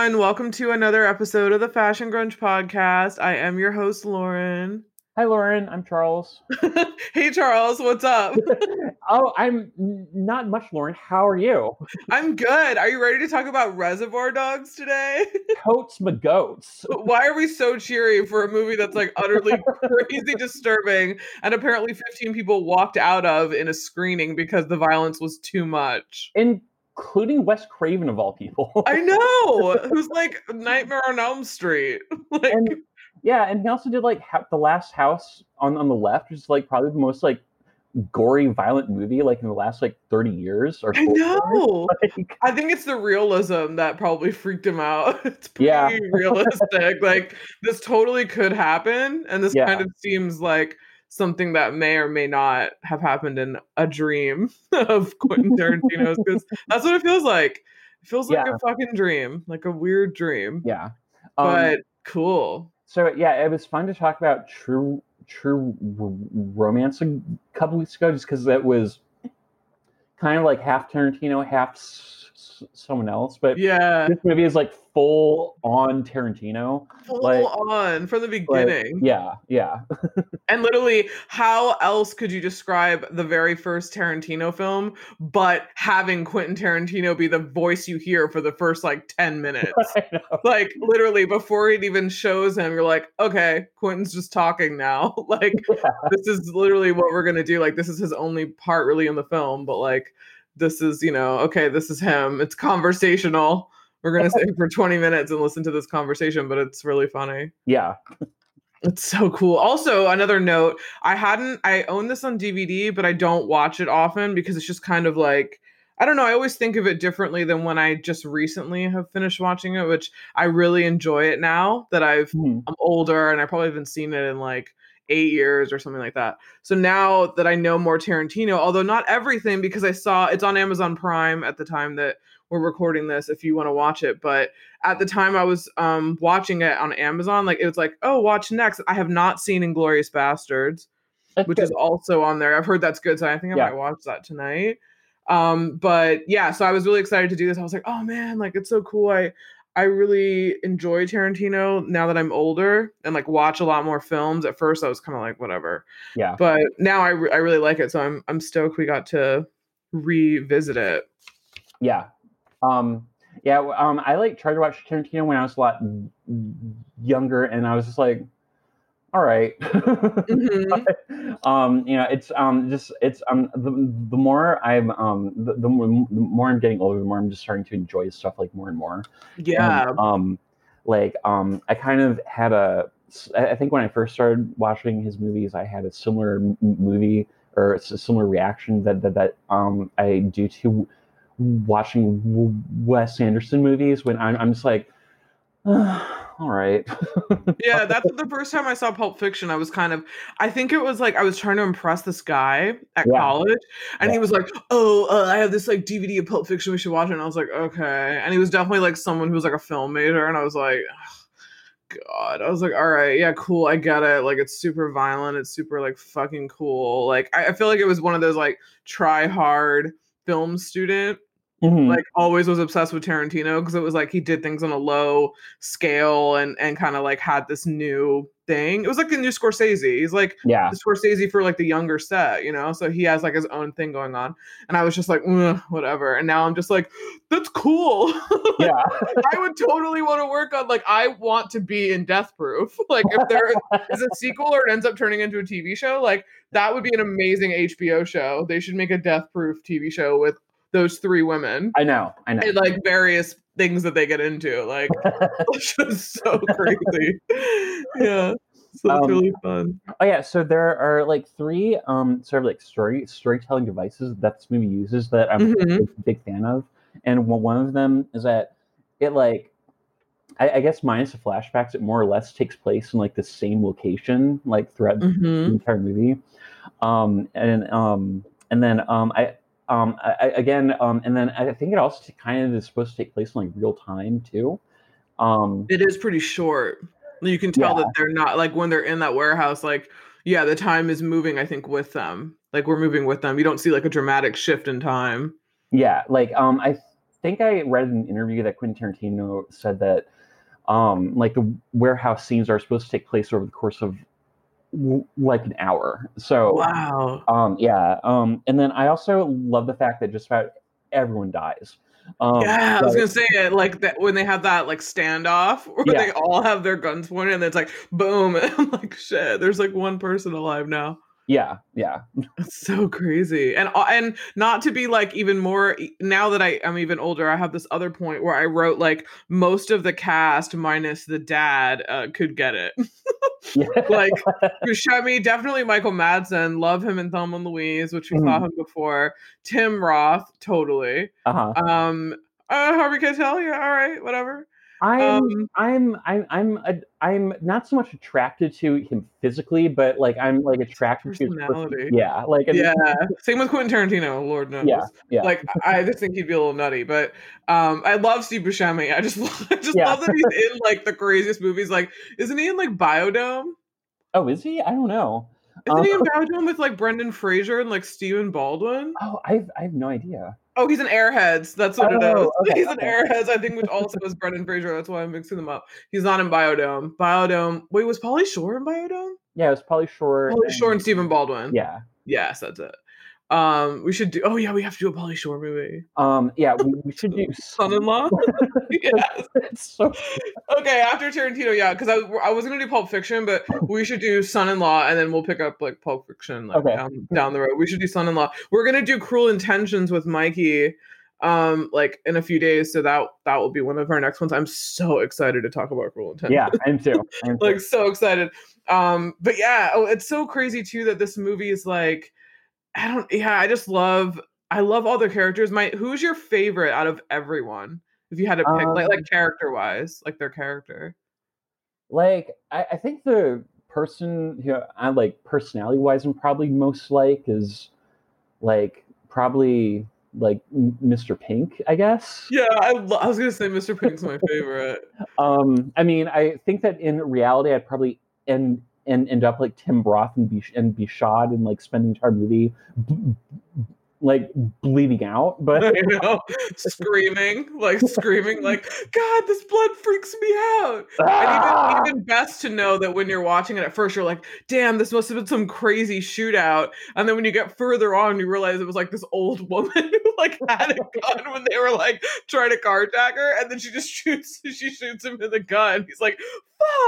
everyone. Welcome to another episode of the Fashion Grunge podcast. I am your host, Lauren. Hi, Lauren. I'm Charles. hey, Charles. What's up? oh, I'm not much, Lauren. How are you? I'm good. Are you ready to talk about Reservoir Dogs today? Coats my goats. Why are we so cheery for a movie that's like utterly crazy disturbing and apparently 15 people walked out of in a screening because the violence was too much? Including Wes Craven of all people. I know. Who's like Nightmare on Elm Street. like and yeah, and he also did like ha- the Last House on on the left, which is like probably the most like gory, violent movie like in the last like thirty years or. I 40 years. know. Like, I think it's the realism that probably freaked him out. It's pretty Yeah. realistic. Like this totally could happen, and this Yeah. kind of seems like something that may or may not have happened in a dream of Quentin Tarantino's. Because that's what it feels like. It feels like Yeah. a fucking dream, like a weird dream. yeah, Um, But cool. so yeah, it was fun to talk about true true r- romance a couple weeks ago, just because it was kind of like half Tarantino, half someone else. But Yeah, this movie is like full on Tarantino. full like- on from the Like, beginning. yeah, yeah, And literally, how else could you describe the very first Tarantino film but having Quentin Tarantino be the voice you hear for the first like 10 minutes? Like, literally, before it even shows him, you're like, okay, Quentin's just talking now. like, Yeah. this is literally what we're to do. Like, this is his only part really in the film, but like, this is, you know, okay, this is him. It's conversational. We're going to sit for 20 minutes and listen to this conversation, but it's really funny. yeah, It's so cool. Also, another note, I hadn't I own this on DVD, but I don't watch it often because it's just kind of like I don't know, I always think of it differently than when I just recently have finished watching it, which I really enjoy it now that I've Hmm. I'm older and I probably haven't seen it in like 8 years or something like that. So now that I know more Tarantino, although not everything because I saw it's on Amazon Prime at the time that we're recording this if you want to watch it, but at the time I was um watching it on Amazon, like it was like, oh, watch next. I have not seen Inglourious Basterds, That's which good. is also on there. I've heard that's good, so I think I Yeah. might watch that tonight. Um, but yeah, so I was really excited to do this. I was like, oh man, like it's so cool. I I really enjoy Tarantino now that I'm older and like watch a lot more films. At first, I was kind of like whatever, yeah. but now I, re- I really like it. So I'm I'm stoked we got to revisit it. Yeah. Um yeah, um I like tried to watch Tarantino when I was a lot younger and I was just like all right. Mhm. um you know, it's um just it's um the, the more I'm um the, the, more, the more I'm getting older, the more I'm just starting to enjoy stuff like more and more. And, Yeah, um like um I kind of had a. I think when I first started watching his movies, I had a similar m- movie or a similar reaction that that, that um I do to watching Wes Anderson movies when I'm I'm just like, all right, yeah. That's the first time I saw Pulp Fiction. I was kind of, I think it was like I was trying to impress this guy at Yeah. college, and he was like, "Oh, uh, I have this like DVD of Pulp Fiction. We should watch it." And I was like, "Okay." And he was definitely like someone who was like a film major, and I was like. "Ugh, God, I was like, all right, yeah, cool, I get it. Like, it's super violent, it's super like fucking cool. Like, I, I feel like it was one of those like try hard film student Mhm. like always was obsessed with Tarantino because it was like he did things on a low scale and and kind of like had this new thing. It was like the new Scorsese. He's like yeah, the Scorsese for like the younger set, you know. So he has like his own thing going on, and I was just like, whatever. And now I'm just like, that's cool. yeah, I would totally want to work on like I want to be in Death Proof. Like if there is a sequel or it ends up turning into a TV show, like that would be an amazing HBO show. They should make a Death Proof TV show with those three women I know, I know. and like various things that they get into. Like it's just so crazy. yeah. So it's Um, really fun. Oh yeah, so there are like three um sort of like story storytelling devices that this movie uses that I'm a Mhm. big, big fan of, and one of them is that it like I, I guess minus the flashbacks, it more or less takes place in like the same location like throughout the hmm entire movie, um and um and then um I. Um, I, again, um, and then I think it also kind of is supposed to take place in like real time too. Um, It is pretty short. You can tell Yeah. that they're not like when they're in that warehouse, like, yeah, the time is moving, I think, with them. Like we're moving with them. You don't see like a dramatic shift in time. Yeah, like um, I think I read an interview that Quentin Tarantino said that um, like the warehouse scenes are supposed to take place over the course of w- like an hour. So Wow. um, yeah. Um, and then I also love the fact that just about everyone dies. Um, yeah, I was gonna say it like that when they have that like standoff where Yeah. they all have their guns pointed and it's like boom and I'm like shit. There's like one person alive now. Yeah, yeah, It's so crazy, and uh, and not to be like even more. Now that I am even older, I have this other point where I wrote like most of the cast minus the dad uh, could get it. yeah. like Buscemi, definitely Michael Madsen. Love him in Thelma and Louise, which we Mhm. saw him before. Tim Roth, totally. uh-huh. Um, uh, Harvey Keitel, yeah, all right, whatever. I'm Um, I'm I'm I'm a, I'm not so much attracted to him physically, but like I'm like attracted to his Personality. Yeah, like yeah, same with Quentin Tarantino. Lord knows. yeah, yeah. Like I I just think he'd be a little nutty, but um, I love Steve Buscemi. I just, I just Yeah. love that he's in like the craziest movies. Like, isn't he in like Biodome? oh, is he? I don't know. Isn't he Um, in Biodome with like Brendan Fraser and like Stephen Baldwin? Oh, I've I have no idea. Oh, he's an Airheads. That's what it is. Oh, okay, he's in okay. Airheads, I think, which also is Brendan Fraser. That's why I'm mixing them up. He's not in Biodome. Biodome. Wait, was Pauly Shore in Biodome? Yeah, it was probably Shore. Pauly Shore and Stephen Baldwin. Yeah. Yes, that's it. Um, we should do. Oh yeah, we have to do a Pauly Shore movie. Um. Yeah. We, we should do. Son-in-law. yes. So. Okay, after Tarantino, yeah, because I, I was gonna do Pulp Fiction, but we should do Son-in-Law, and then we'll pick up like Pulp Fiction like Okay. down down the road. We should do Son-in-Law. We're gonna do Cruel Intentions with Mikey, um, like in a few days. So that that will be one of our next ones. I'm so excited to talk about Cruel Intentions. Yeah, I am too. I am too. like so excited. Um, but yeah, oh, it's so crazy too that this movie is like, I don't. Yeah, I just love. I love all the characters. My who's your favorite out of everyone? If you had to pick, like like Um, character wise, like their character. like I, I think the person who I like personality wise I'm probably most like is like probably like Mr. Pink, I guess. Yeah, I, lo- I was gonna say Mr. Pink's my favorite. Um, I mean, I think that in reality, I'd probably end and end up like Tim Roth and be and be shot and like spend the entire movie b- like bleeding out. But I know, screaming, like screaming, like God, this blood freaks me out. Ah! And even, even best to know that when you're watching it at first, you're like, damn, this must have been some crazy shootout. And then when you get further on, you realize it was like this old woman who like had a gun when they were like trying to carjack her, and then she just shoots she shoots him in the gun. He's like,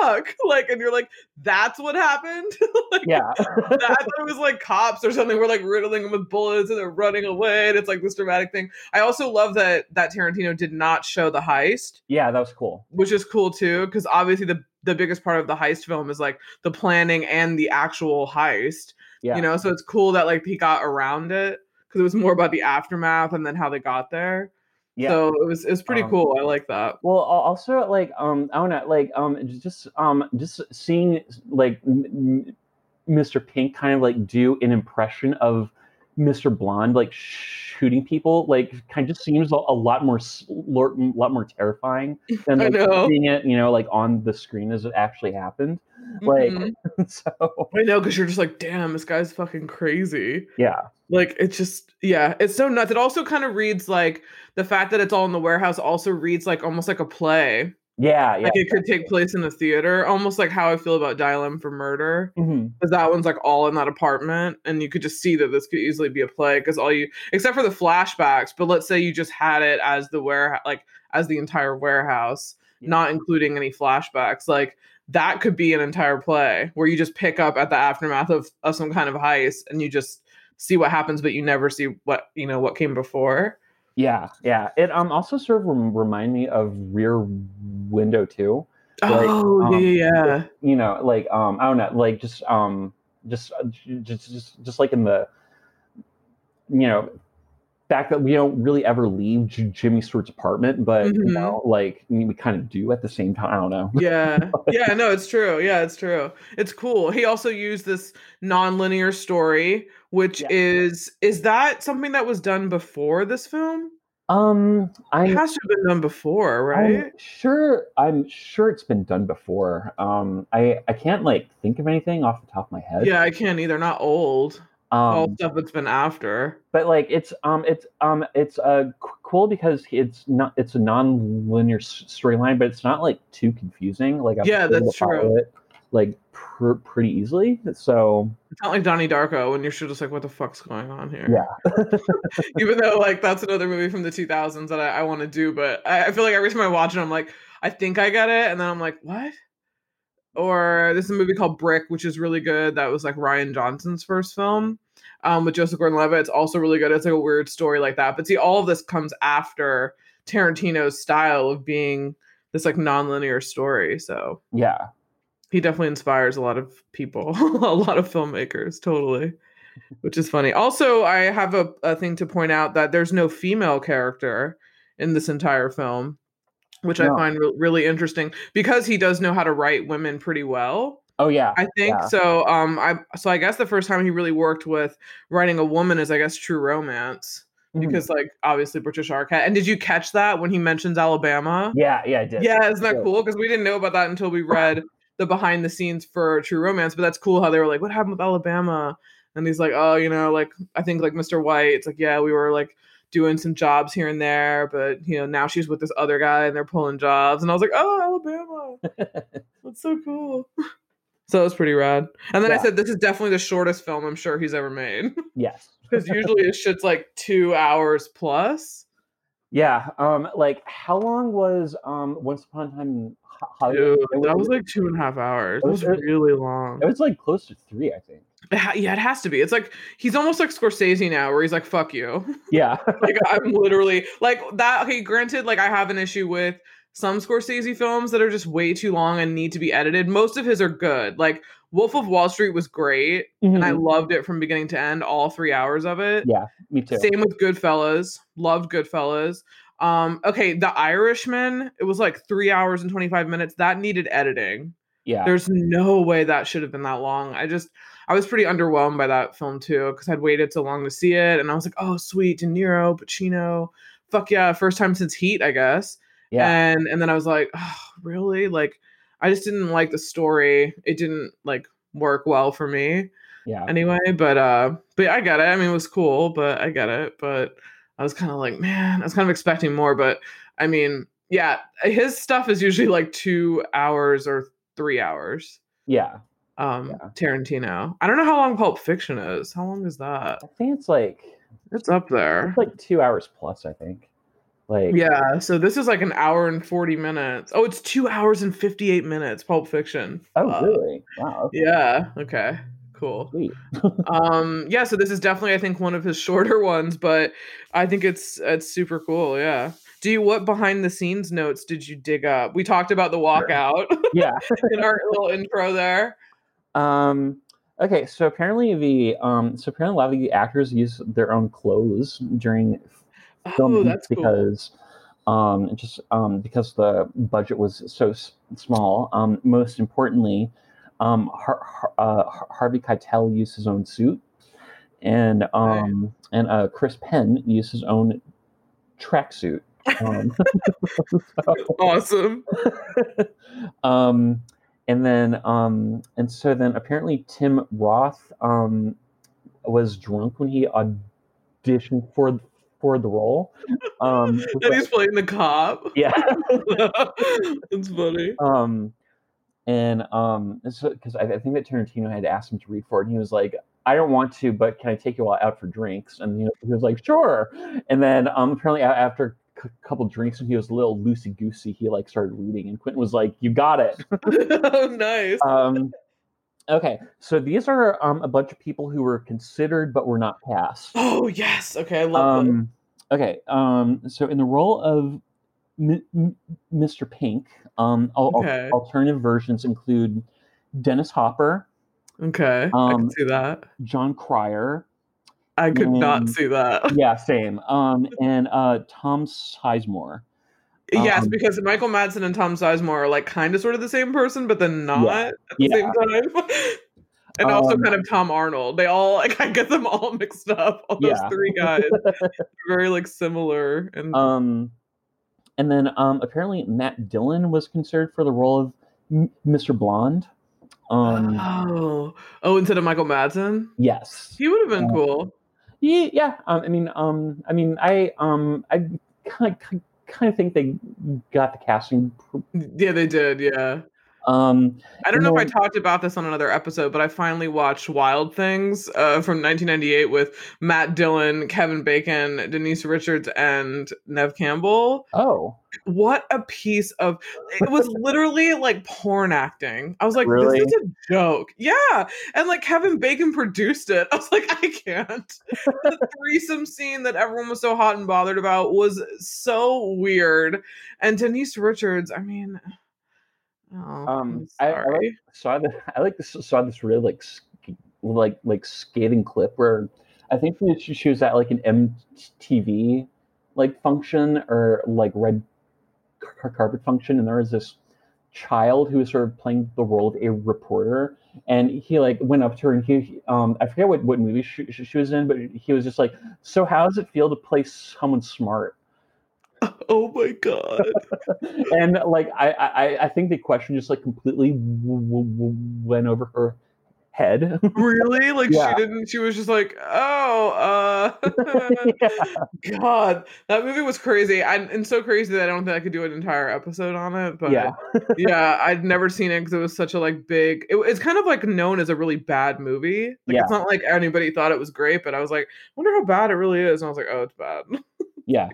fuck. Like, and you're like, that's what happened? like, yeah, I thought it was like cops or something. We're like riddling them with bullets and they're running away. And it's like this dramatic thing. I also love that that Tarantino did not show the heist yeah, that was cool. which is cool too because obviously the the biggest part of the heist film is like the planning and the actual heist Yeah, you know so it's cool that like he got around it because it was more about the aftermath and then how they got there yeah. so it was it was pretty Um, cool i like that Well, al- also like um, I don't know, like um, just um, just seeing like m- m- Mr. Pink kind of like do an impression of Mr. Blonde, like shooting people, like kind of just seems a, a lot more a lot more terrifying than like seeing it, you know, like on the screen as it actually happened. Like, Mhm. so i know because you're just like damn this guy's fucking crazy yeah, like it's just yeah it's so nuts it also kind of reads like the fact that it's all in the warehouse also reads like almost like a play yeah, yeah. like it could take place in the theater almost like how i feel about dial M for murder mm-hmm. because that one's like all in that apartment and you could just see that this could easily be a play because all you except for the flashbacks but let's say you just had it as the warehouse like as the entire warehouse Yeah. not including any flashbacks like that could be an entire play where you just pick up at the aftermath of, of some kind of heist and you just see what happens but you never see what you know what came before Yeah, yeah. It um also sort of remind me of Rear Window too. Like, oh um, yeah you know, like um, I don't know, like just um, just uh, just just just like in the, you know, fact that we don't really ever leave J- Jimmy Stewart's apartment, but Mhm. you know, like I mean, we kind of do at the same time. I don't know. yeah yeah no it's true yeah it's true it's cool he also used this non-linear story which Yeah. is is that something that was done before this film Um, it has to have been done before right I'm sure. I'm sure it's been done before. Um, I I can't like think of anything off the top of my head. yeah i can't either not old all Um, stuff that's been after. but like it's um it's um it's uh cool because it's not it's a non-linear s- storyline, but it's not like too confusing. Like I'm Yeah, that's true. It, like pr- pretty easily. So It's not like Donnie Darko when you're just like, what the fuck's going on here? yeah, Even though like that's another movie from the 2000s that I, I want to do, but I, I feel like every time I watch it, I'm like, I think I get it, and then I'm like, what? Or this is a movie called Brick, which is really good. That was like Rian Johnson's first film um, with Joseph Gordon-Levitt. It's also really good. It's like a weird story like that. But see, all of this comes after Tarantino's style of being this like non-linear story. So yeah, he definitely inspires a lot of people, a lot of filmmakers, totally. Which is funny. Also, I have a, a thing to point out that there's no female character in this entire film, which No. I find re- really interesting because he does know how to write women pretty well. Oh yeah, I think Yeah. so. Um, I so I guess the first time he really worked with writing a woman is I guess True Romance Mhm. because like obviously Patricia Arquette. And did you catch that when he mentions Alabama? yeah, yeah, I did. Yeah, isn't that cool? Because we didn't know about that until we read the behind the scenes for True Romance. But that's cool how they were like, "What happened with Alabama?" And he's like, "Oh, you know, like I think like Mr. White. It's like, yeah, we were like doing some jobs here and there, but you know, now she's with this other guy and they're pulling jobs." And I was like, "Oh, Alabama, that's so cool." So it was pretty rad. And then I said, "This is definitely the shortest film I'm sure he's ever made." yes. Because usually his shit's like two hours plus. Yeah. Um. Like, how long was um Once Upon a Time in Hollywood? Dude, that was like two and a half hours. It It was was- really long. It was like close to three, I think. It ha- yeah, it has to be. It's like he's almost like Scorsese now, where he's like, "Fuck you." Yeah. like I'm literally like that. Okay, granted, like I have an issue with some Scorsese films that are just way too long and need to be edited. Most of his are good. Like Wolf of Wall Street was great, and I Mhm. loved it from beginning to end, all three hours of it. Yeah. Me too. Same with Goodfellas. Loved Goodfellas. Um, okay, The Irishman. It was like three hours and twenty five minutes. That needed editing. Yeah. There's no way that should have been that long. I just I was pretty underwhelmed by that film too because I'd waited so long to see it, and I was like, oh sweet, De Niro, Pacino, fuck yeah, first time since Heat, I guess. Yeah. And and then I was like, oh, really? Like, I just didn't like the story. It didn't like work well for me yeah. anyway. But uh, but I get it. I mean, it was cool, but I get it. But I was kind of like, man, I was kind of expecting more. But I mean, yeah, his stuff is usually like two hours or three hours yeah. um Yeah. Tarantino. I don't know how long Pulp Fiction is. How long is that? I think it's like It's up there. it's like two hours plus. I think. Like. Yeah, so this is like an hour and 40 minutes. Oh, it's 2 hours and 58 minutes Pulp Fiction. Oh Uh, really? Wow. okay, Yeah, okay. Cool. Um yeah, so this is definitely I think one of his shorter ones, but I think it's it's super cool, yeah. Do you what behind the scenes notes did you dig up? We talked about the walkout Yeah. in our little intro there. Um. Okay. So apparently the um. So apparently a lot of the actors use their own clothes during Oh, that's cool. because um just um because the budget was so s- small um most importantly um Har- Har- uh, Harvey Keitel used his own suit and um and uh Chris Penn used his own tracksuit um, so- Awesome. um and then um and so then apparently Tim Roth um was drunk when he auditioned for for the role um And he's playing the cop. yeah That's funny. um and um because I, I think that Tarantino had asked him to read for it and he was like I don't want to but can I take you all out for drinks and you know, he was like sure and then um apparently after a couple drinks and he was a little loosey goosey he like started reading and Quentin was like you got it oh, nice. um okay so these are um a bunch of people who were considered but were not cast Oh yes. Okay, I love them. um okay um so in the role of M- M- Mr. Pink um al- al- Okay. alternative versions include Dennis Hopper, Okay, I um, can see that. Jon Cryer, I could not um, see that. yeah, same, um, and uh, Tom Sizemore. Yes, um, because Michael Madsen and Tom Sizemore are like kind of sort of the same person, but then not at the yeah. same time. and also Um, kind of Tom Arnold. They all like I get them all mixed up. All those Yeah. three guys, very like similar. And Um, and then um, apparently Matt Dillon was considered for the role of M- Mr. Blonde. Um, oh, oh, instead of Michael Madsen, yes. he would have been Uh, cool. Yeah, yeah. Um, I mean, um, I mean, I, um, I kind of, kind of think they got the casting. Yeah, they did. Yeah. Um, I don't know if I talked about this on another episode, but I finally watched Wild Things uh, from 1998 with Matt Dillon, Kevin Bacon, Denise Richards, and Neve Campbell. oh, What a piece of it was literally like porn acting. I was like, Really? this is a joke. Yeah. And like Kevin Bacon produced it. I was like, I can't. the threesome scene that everyone was so hot and bothered about was so weird. And Denise Richards, I mean, oh, Um, I, I like, saw the I like this saw this really like like like skating clip where I think she, she was at like an MTV like function or like red car- carpet function, and there was this child who was sort of playing the role of a reporter, and he like went up to her and he um I forget what what movie she she was in, but he was just like, so how does it feel to play someone smart? Oh my god. and like I, I I think the question just like completely w- w- went over her head. really? Like Yeah. she didn't she was just like, "Oh, uh yeah. God, that movie was crazy. I, and so crazy that I don't think I could do an entire episode on it. But yeah, yeah, I'd never seen it because it was such a like big. It, it's kind of like known as a really bad movie. Like Yeah. it's not like anybody thought it was great, but I was like, I wonder how bad it really is. And I was like, oh, it's bad. Yeah.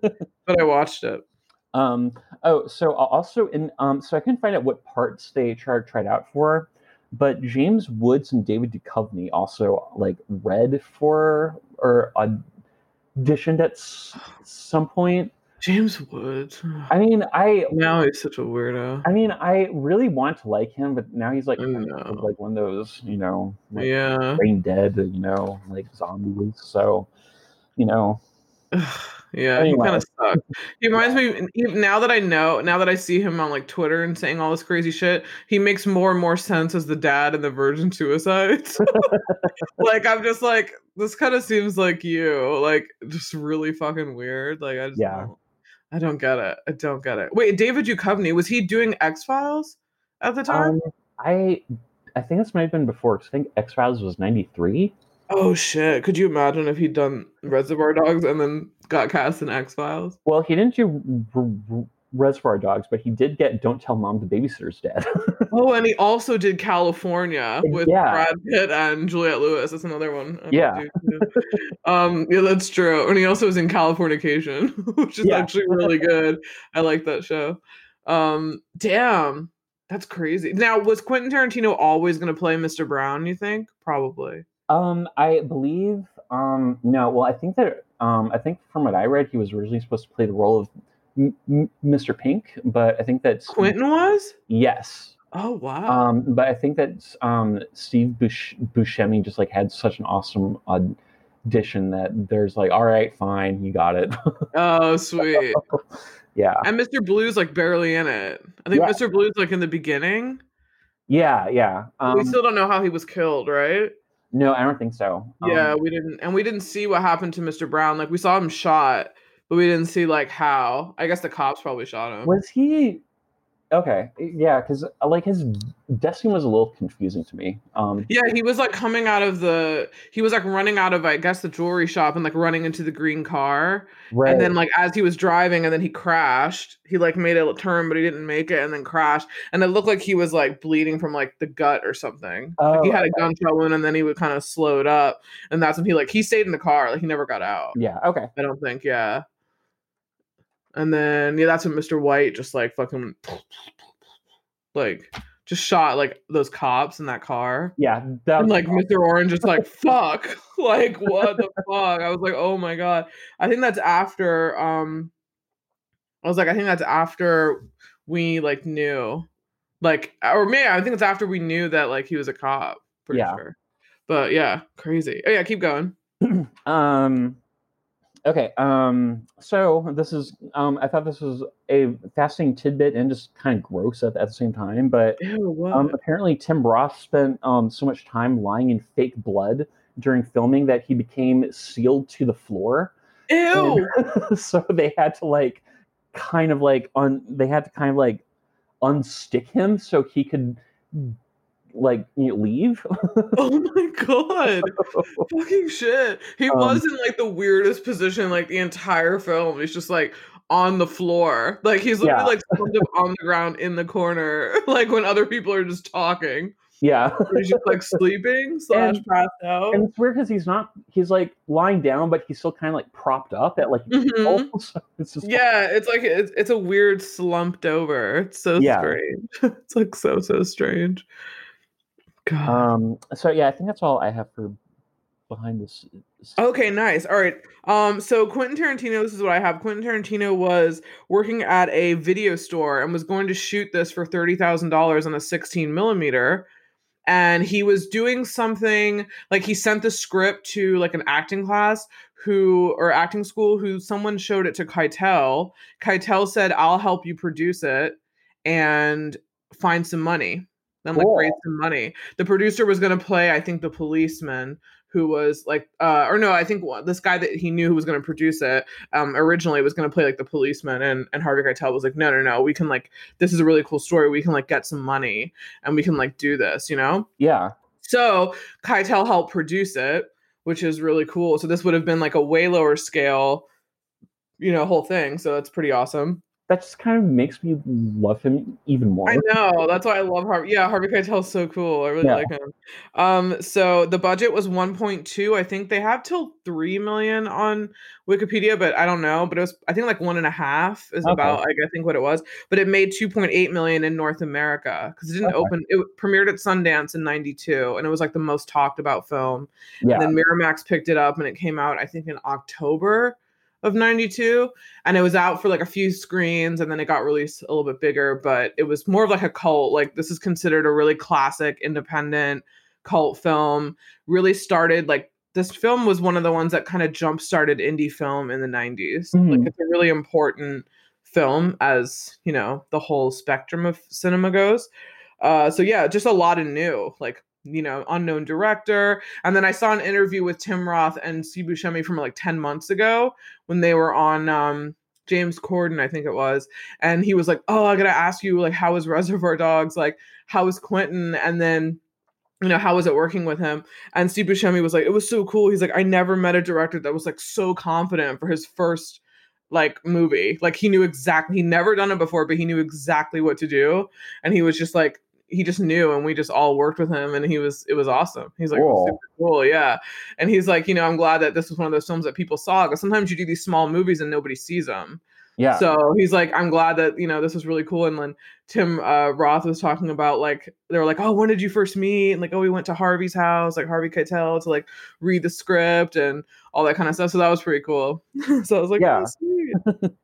but I watched it. Um. Oh, so also in um. So I couldn't find out what parts they tried tried out for, but James Woods and David Duchovny also like read for or auditioned at s- some point. James Woods. I mean, I now he's such a weirdo. I mean, I really want to like him, but now he's like of like one of those, you know, like yeah. brain dead, you know, like zombies. So, you know, yeah, he kind of sucks. He reminds me now that I know, now that I see him on like Twitter and saying all this crazy shit, he makes more and more sense as the dad in the Virgin Suicides. like I'm just like, this kind of seems like you, like just really fucking weird. Like I just Yeah. don't, I don't get it. I don't get it. Wait, David Duchovny was he doing X Files at the time? um, I I think this might have been before. I think X Files was ninety three. Oh shit! Could you imagine if he'd done Reservoir Dogs and then got cast in X Files? Well, he didn't do R- R- Reservoir Dogs, but he did get Don't Tell Mom the Babysitter's Dead. Oh, and he also did Kalifornia with Yeah. Brad Pitt and Juliette Lewis. That's another one. I Yeah. um, yeah, that's true. And he also was in Californication, which is Yeah. actually really good. I like that show. Um, damn, that's crazy. Now, was Quentin Tarantino always going to play Mr. Brown? You think? Probably. Um, I believe. Um, no, well, I think that. Um, I think from what I read, he was originally supposed to play the role of M- M- Mr. Pink, but I think that's Quentin was. Yes. Oh wow. Um, but I think that um, Steve Bush- Buscemi just like had such an awesome audition that there's like, all right, fine, you got it. oh sweet. yeah, And Mr. Blue's like barely in it. I think Yeah. Mr. Blue's like in the beginning. yeah, yeah. Um, we still don't know how he was killed, right? No, I don't think so. Um, Yeah, we didn't, and we didn't see what happened to Mr. Brown. Like we saw him shot, but we didn't see like how. I guess the cops probably shot him. was he? Okay, yeah, because like his death was a little confusing to me. Um, Yeah, he was like coming out of the. He was like running out of, I guess, the jewelry shop and like running into the green car. right. And then like as he was driving, and then he crashed. He like made a turn, but he didn't make it, and then crashed. And it looked like he was like bleeding from like the gut or something. like he Oh, had a gunshot wound, and then he would kind of slowed up, and that's when he like he stayed in the car. Like he never got out. yeah, okay. I don't think, yeah. And then yeah, that's when Mr. White just like fucking like just shot like those cops in that car. Yeah, that And like Mr. Orange just like fuck. Like what the fuck? I was like, oh my god. I think that's after um I was like, I think that's after we like knew. Like or maybe I think it's after we knew that like he was a cop, pretty Yeah. sure. But yeah, crazy. Oh yeah, keep going. um okay um so this is um i thought this was a fascinating tidbit and just kind of gross at, at the same time but Ew, um apparently tim roth spent um so much time lying in fake blood during filming that he became sealed to the floor Ew. And so they had to like kind of like on they had to kind of like unstick him so he could like you leave. Oh my god. Fucking shit. He Um, was in like the weirdest position like the entire film. He's just like on the floor. Like he's literally Yeah. like slumped up on the ground in the corner. Like when other people are just talking. yeah. He's just like sleeping slash passed out. and it's weird because he's not he's like lying down but he's still kind of like propped up at like Mhm. so it's just Yeah, it's like it's, it's a weird slumped over. It's so Yeah. strange. it's like so so strange. God. um so yeah i think that's all i have for behind this Okay, nice. All right. Um, so Quentin Tarantino, this is what I have. Quentin Tarantino was working at a video store and was going to shoot this for thirty thousand dollars on a sixteen millimeter. And he was doing something like he sent the script to like an acting class who or acting school who someone showed it to Keitel. Keitel said, I'll help you produce it and find some money. Then like Cool. raise some money. The producer was gonna play, I think, the policeman who was like uh or no i think this guy that he knew who was going to produce it um originally was going to play like the policeman and and harvey keitel was like no no no we can like this is a really cool story. We can like get some money and we can like do this you know? Yeah. So keitel helped produce it which is really cool. So this would have been like a way lower scale you know whole thing. So that's pretty awesome that just kind of makes me love him even more I know. That's why I love Harvey. Yeah, Harvey Keitel's so cool. I really Yeah. like him. Um, so the budget was 1.2. I think they have till three million on Wikipedia, but I don't know. But it was I think like one and a half is Okay. about like I think what it was. But it made 2.8 million in North America because it didn't Okay. open. It premiered at Sundance in '92, and it was like the most talked about film. yeah And then Miramax picked it up and it came out, I think, in October of 92. And it was out for like a few screens and then it got released a little bit bigger, but it was more of like a cult. Like, this is considered a really classic, independent cult film. Really started like this film was one of the ones that kind of jump started indie film in the 90s. Mhm. Like, it's a really important film as, you know, the whole spectrum of cinema goes. Uh, so yeah, just a lot of new, like you know, unknown director. And then I saw an interview with Tim Roth and Steve Buscemi from like 10 months ago when they were on um James Corden, I think it was. And he was like, Oh, I gotta ask you, like, how was Reservoir Dogs? Like, how was Quentin? And then you know, how was it working with him? And Steve Buscemi was like, it was so cool. He's like, I never met a director that was like so confident for his first like movie. Like he knew exactly he never done it before, but he knew exactly what to do. And he was just like he just knew and we just all worked with him and he was it was awesome. He's like Cool. super cool, yeah. And he's like, you know, I'm glad that this was one of those films that people saw because sometimes you do these small movies and nobody sees them. yeah So he's like, I'm glad that you know this was really cool. And then Tim uh, Roth was talking about like they were like, oh, when did you first meet? And like, oh, we went to Harvey's house, like Harvey Keitel, to like read the script and all that kind of stuff. So that was pretty cool. so I was like, Yeah. oh.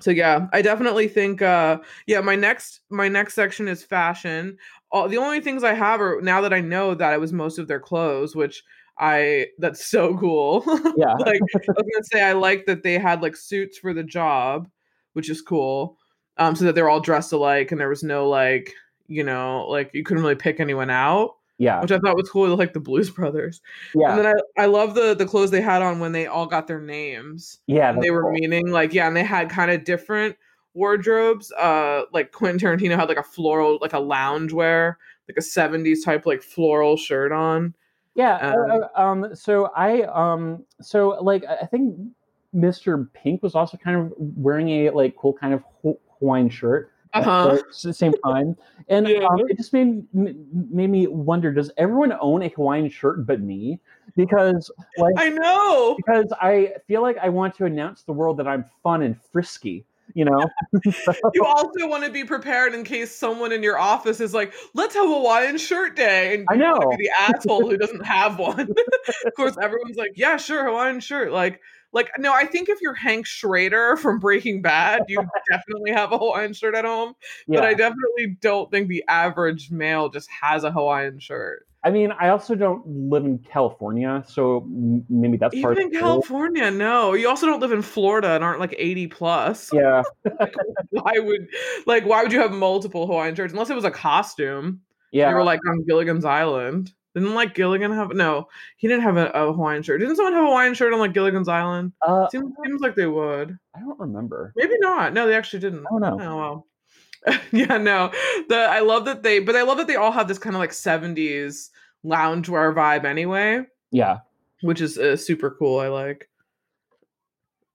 so yeah, I definitely think uh yeah, my next my next section is fashion. All the only things I have are now that I know that it was most of their clothes, which I that's so cool. yeah like I was gonna say I like that they had like suits for the job, which is cool. Um, so that they're all dressed alike and there was no like, you know, like you couldn't really pick anyone out, yeah which I thought was cool, like the Blues Brothers. yeah And then I, I love the the clothes they had on when they all got their names. yeah they were cool. meaning like, yeah, and they had kind of different wardrobes. Uh like Quentin Tarantino had like a floral, like a lounge wear, like a 70s type like floral shirt on. Yeah. Um, uh, uh, um. So I um. So like I I think Mr. Pink was also kind of wearing a like cool kind of Hawaiian shirt at Uh-huh. the same time, and Yeah. um, it just made made me wonder: Does everyone own a Hawaiian shirt but me? Because like I know. because I feel like I want to announce the world that I'm fun and frisky. You know. you also want to be prepared in case someone in your office is like, "Let's have Hawaiian shirt day," and I know. be the asshole who doesn't have one. of course, everyone's like, "Yeah, sure, Hawaiian shirt." Like, like no, I think if you're Hank Schrader from Breaking Bad, you definitely have a Hawaiian shirt at home. Yeah. But I definitely don't think the average male just has a Hawaiian shirt. I mean, I also don't live in California, so maybe that's part Even of in. California, no. You also don't live in Florida and aren't like 80 plus. Yeah. Why would like why would you have multiple Hawaiian shirts unless it was a costume? Yeah. They were like on Gilligan's Island. Didn't like Gilligan have no? He didn't have a, a Hawaiian shirt. Didn't someone have a Hawaiian shirt on like Gilligan's Island? uh, Seems, seems like they would. I don't remember. Maybe not. No, they actually didn't. I don't know. Oh well. yeah, no. The I love that they but I love that they all have this kind of like 70s loungewear vibe anyway, Yeah, which is uh, super cool. I like.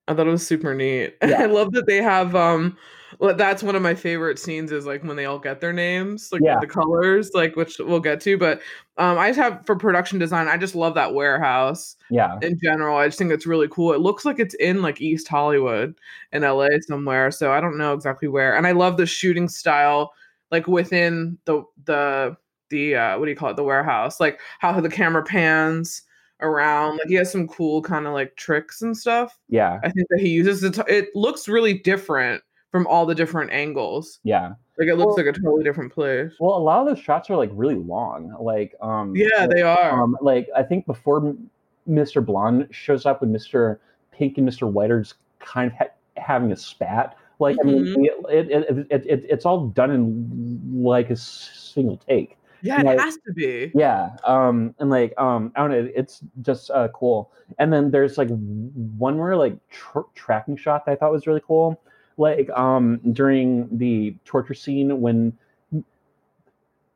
I thought it was super neat. Yeah. I love that they have um well, that's one of my favorite scenes is like when they all get their names, like Yeah. the colors, like which we'll get to. But um I just have for production design, I just love that warehouse yeah, in general. I just think it's really cool. It looks like it's in like East Hollywood in LA somewhere. So I don't know exactly where. And I love the shooting style, like within the the the uh what do you call it? The warehouse. Like how the camera pans around. Like he has some cool kind of like tricks and stuff. yeah, I think that he uses it. It looks really different from all the different angles. yeah. Like it looks Well- like a totally different place. Well, a lot of those shots are like really long. Like, um, Yeah, they are. um, like I think before Mr. Blonde shows up when Mr. Pink and Mr. White are just kind of ha- having a spat. Like, I mean, Mm-hmm. it, it, it, it, it, it's all done in like a single take. yeah, it like- has to be. Yeah, um, and like um, I don't know, it's just uh, cool. And then there's like one more like tr- tracking shot that I thought was really cool. Like um, during the torture scene when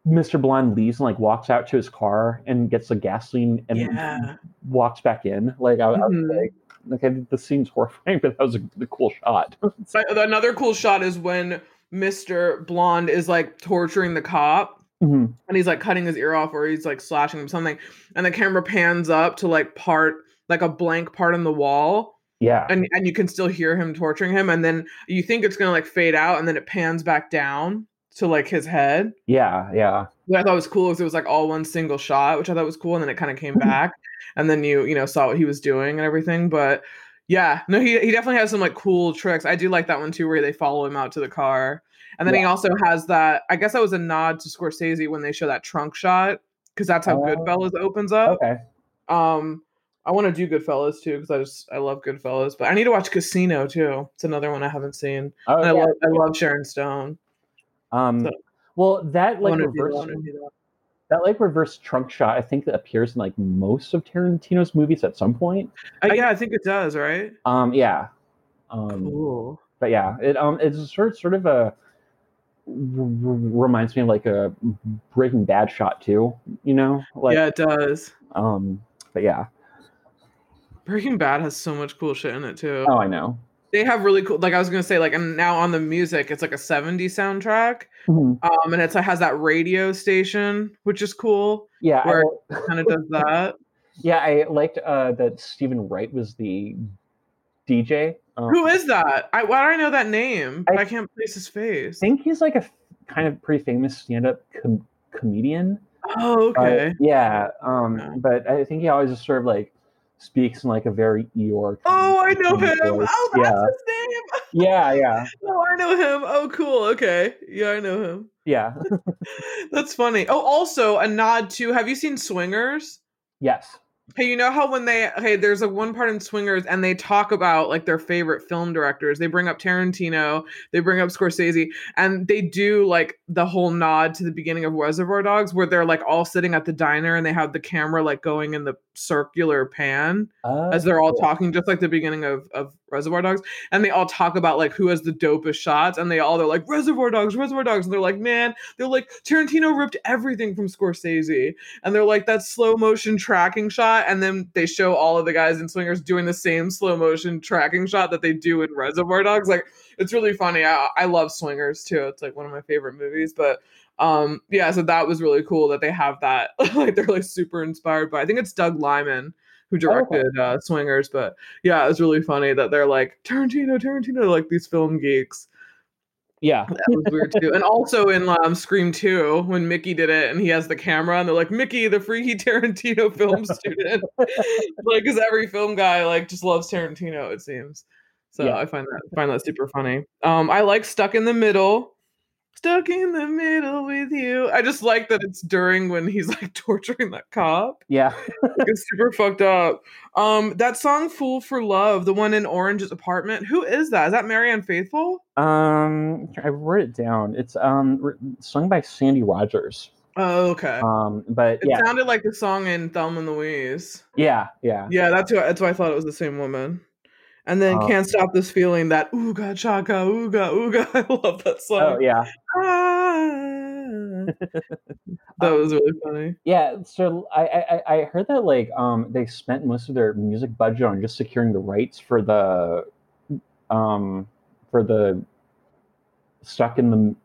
Mr. Blonde leaves and like walks out to his car and gets the gasoline and Yeah. walks back in. Like I, I was Mhm. like, okay, the scene's horrifying, but that was a, a cool shot. Another cool shot is when Mr. Blonde is like torturing the cop Mhm. and he's like cutting his ear off or he's like slashing him something and the camera pans up to like part like a blank part on the wall Yeah, and and you can still hear him torturing him and then you think it's going to like fade out and then it pans back down to like his head. yeah, yeah, What I thought it was cool is it was like all one single shot, which I thought was cool and then it kind of came back and then you you know saw what he was doing and everything but yeah, no, he he definitely has some like cool tricks. I do like that one too, where they follow him out to the car, and then he also has that. I guess that was a nod to Scorsese when they show that trunk shot, because that's how Oh. Goodfellas opens up. okay. Um, I want to do Goodfellas too, because I just I love Goodfellas, but I need to watch Casino too. It's another one I haven't seen. Oh, And I yeah. love I love Sharon Stone. Um, So- well, that like wanna do that, reverse I wanna do that. that like reverse trunk shot. I think that appears in like most of Tarantino's movies at some point. Uh, I- yeah, I think it does. Right. Um, yeah. Um, Cool. but yeah, it um, it's sort sort of a reminds me of like a Breaking Bad shot too. You know, like yeah, it does. um, but yeah. Breaking Bad has so much cool shit in it too. Oh, I know. they have really cool like i was gonna say like and now on the music it's like a 70s soundtrack Mhm. um and it's, it has that radio station which is cool Yeah, I, Where- li- kind of does that yeah, I liked uh, that Steven Wright was the DJ. Um, who is that i why do i know that name I- i, can't place his face I think he's like a f- kind of pretty famous stand-up com- comedian. oh Uh, okay yeah, um, Yeah. but I think he always just sort of like speaks in like a very Eeyore. oh i know him! voice. oh that's yeah, his name! Yeah, yeah, oh i know him! Oh cool okay. Yeah i know him. Yeah. that's funny. Oh also a nod to have you seen swingers? Yes. Hey, you know how when they hey, there's a one part in Swingers and they talk about like their favorite film directors. They bring up Tarantino, they bring up Scorsese, and they do like the whole nod to the beginning of Reservoir Dogs where they're like all sitting at the diner and they have the camera like going in the circular pan Uh, as they're all cool. talking, just like the beginning of, of Reservoir Dogs. And they all talk about like who has the dopest shots, and they all they're like Reservoir Dogs, Reservoir Dogs, and they're like, man, they're like Tarantino ripped everything from Scorsese, and they're like that slow motion tracking shot, and then they show all of the guys in Swingers doing the same slow motion tracking shot that they do in Reservoir Dogs. Like it's really funny. I, I love Swingers too. It's like one of my favorite movies, but um yeah so that was really cool that they have that like they're like super inspired by i think it's doug liman who okay. directed uh, Swingers. But yeah, it's really funny that they're like Tarantino, Tarantino, like these film geeks. Yeah. That was weird too. And also in um, Scream 2, when Mickey did it and he has the camera and they're like, Mickey, the freaky Tarantino film student. like, because every film guy like just loves Tarantino, it seems. So Yeah. I find that find that super funny. Um, I like Stuck in the Middle. Stuck in the middle with you. I just like that it's during when he's like torturing that cop Yeah. it's super fucked up. Um, that song "Fool for Love," the one in Orange's apartment. Who is that? Is that Marianne Faithfull? Um, I wrote it down. It's um sung by Sandy Rogers. Oh, okay. Um, but it yeah, sounded like the song in Thelma and Louise. yeah, yeah, Yeah, that's who. That's why I thought it was the same woman. And then Oh. can't stop this feeling that ooga chaka ooga ooga. I love that song. Oh yeah, Ah. that was really funny. yeah. So I, I I- I heard that like um they spent most of their music budget on just securing the rights for the um for the stuck in the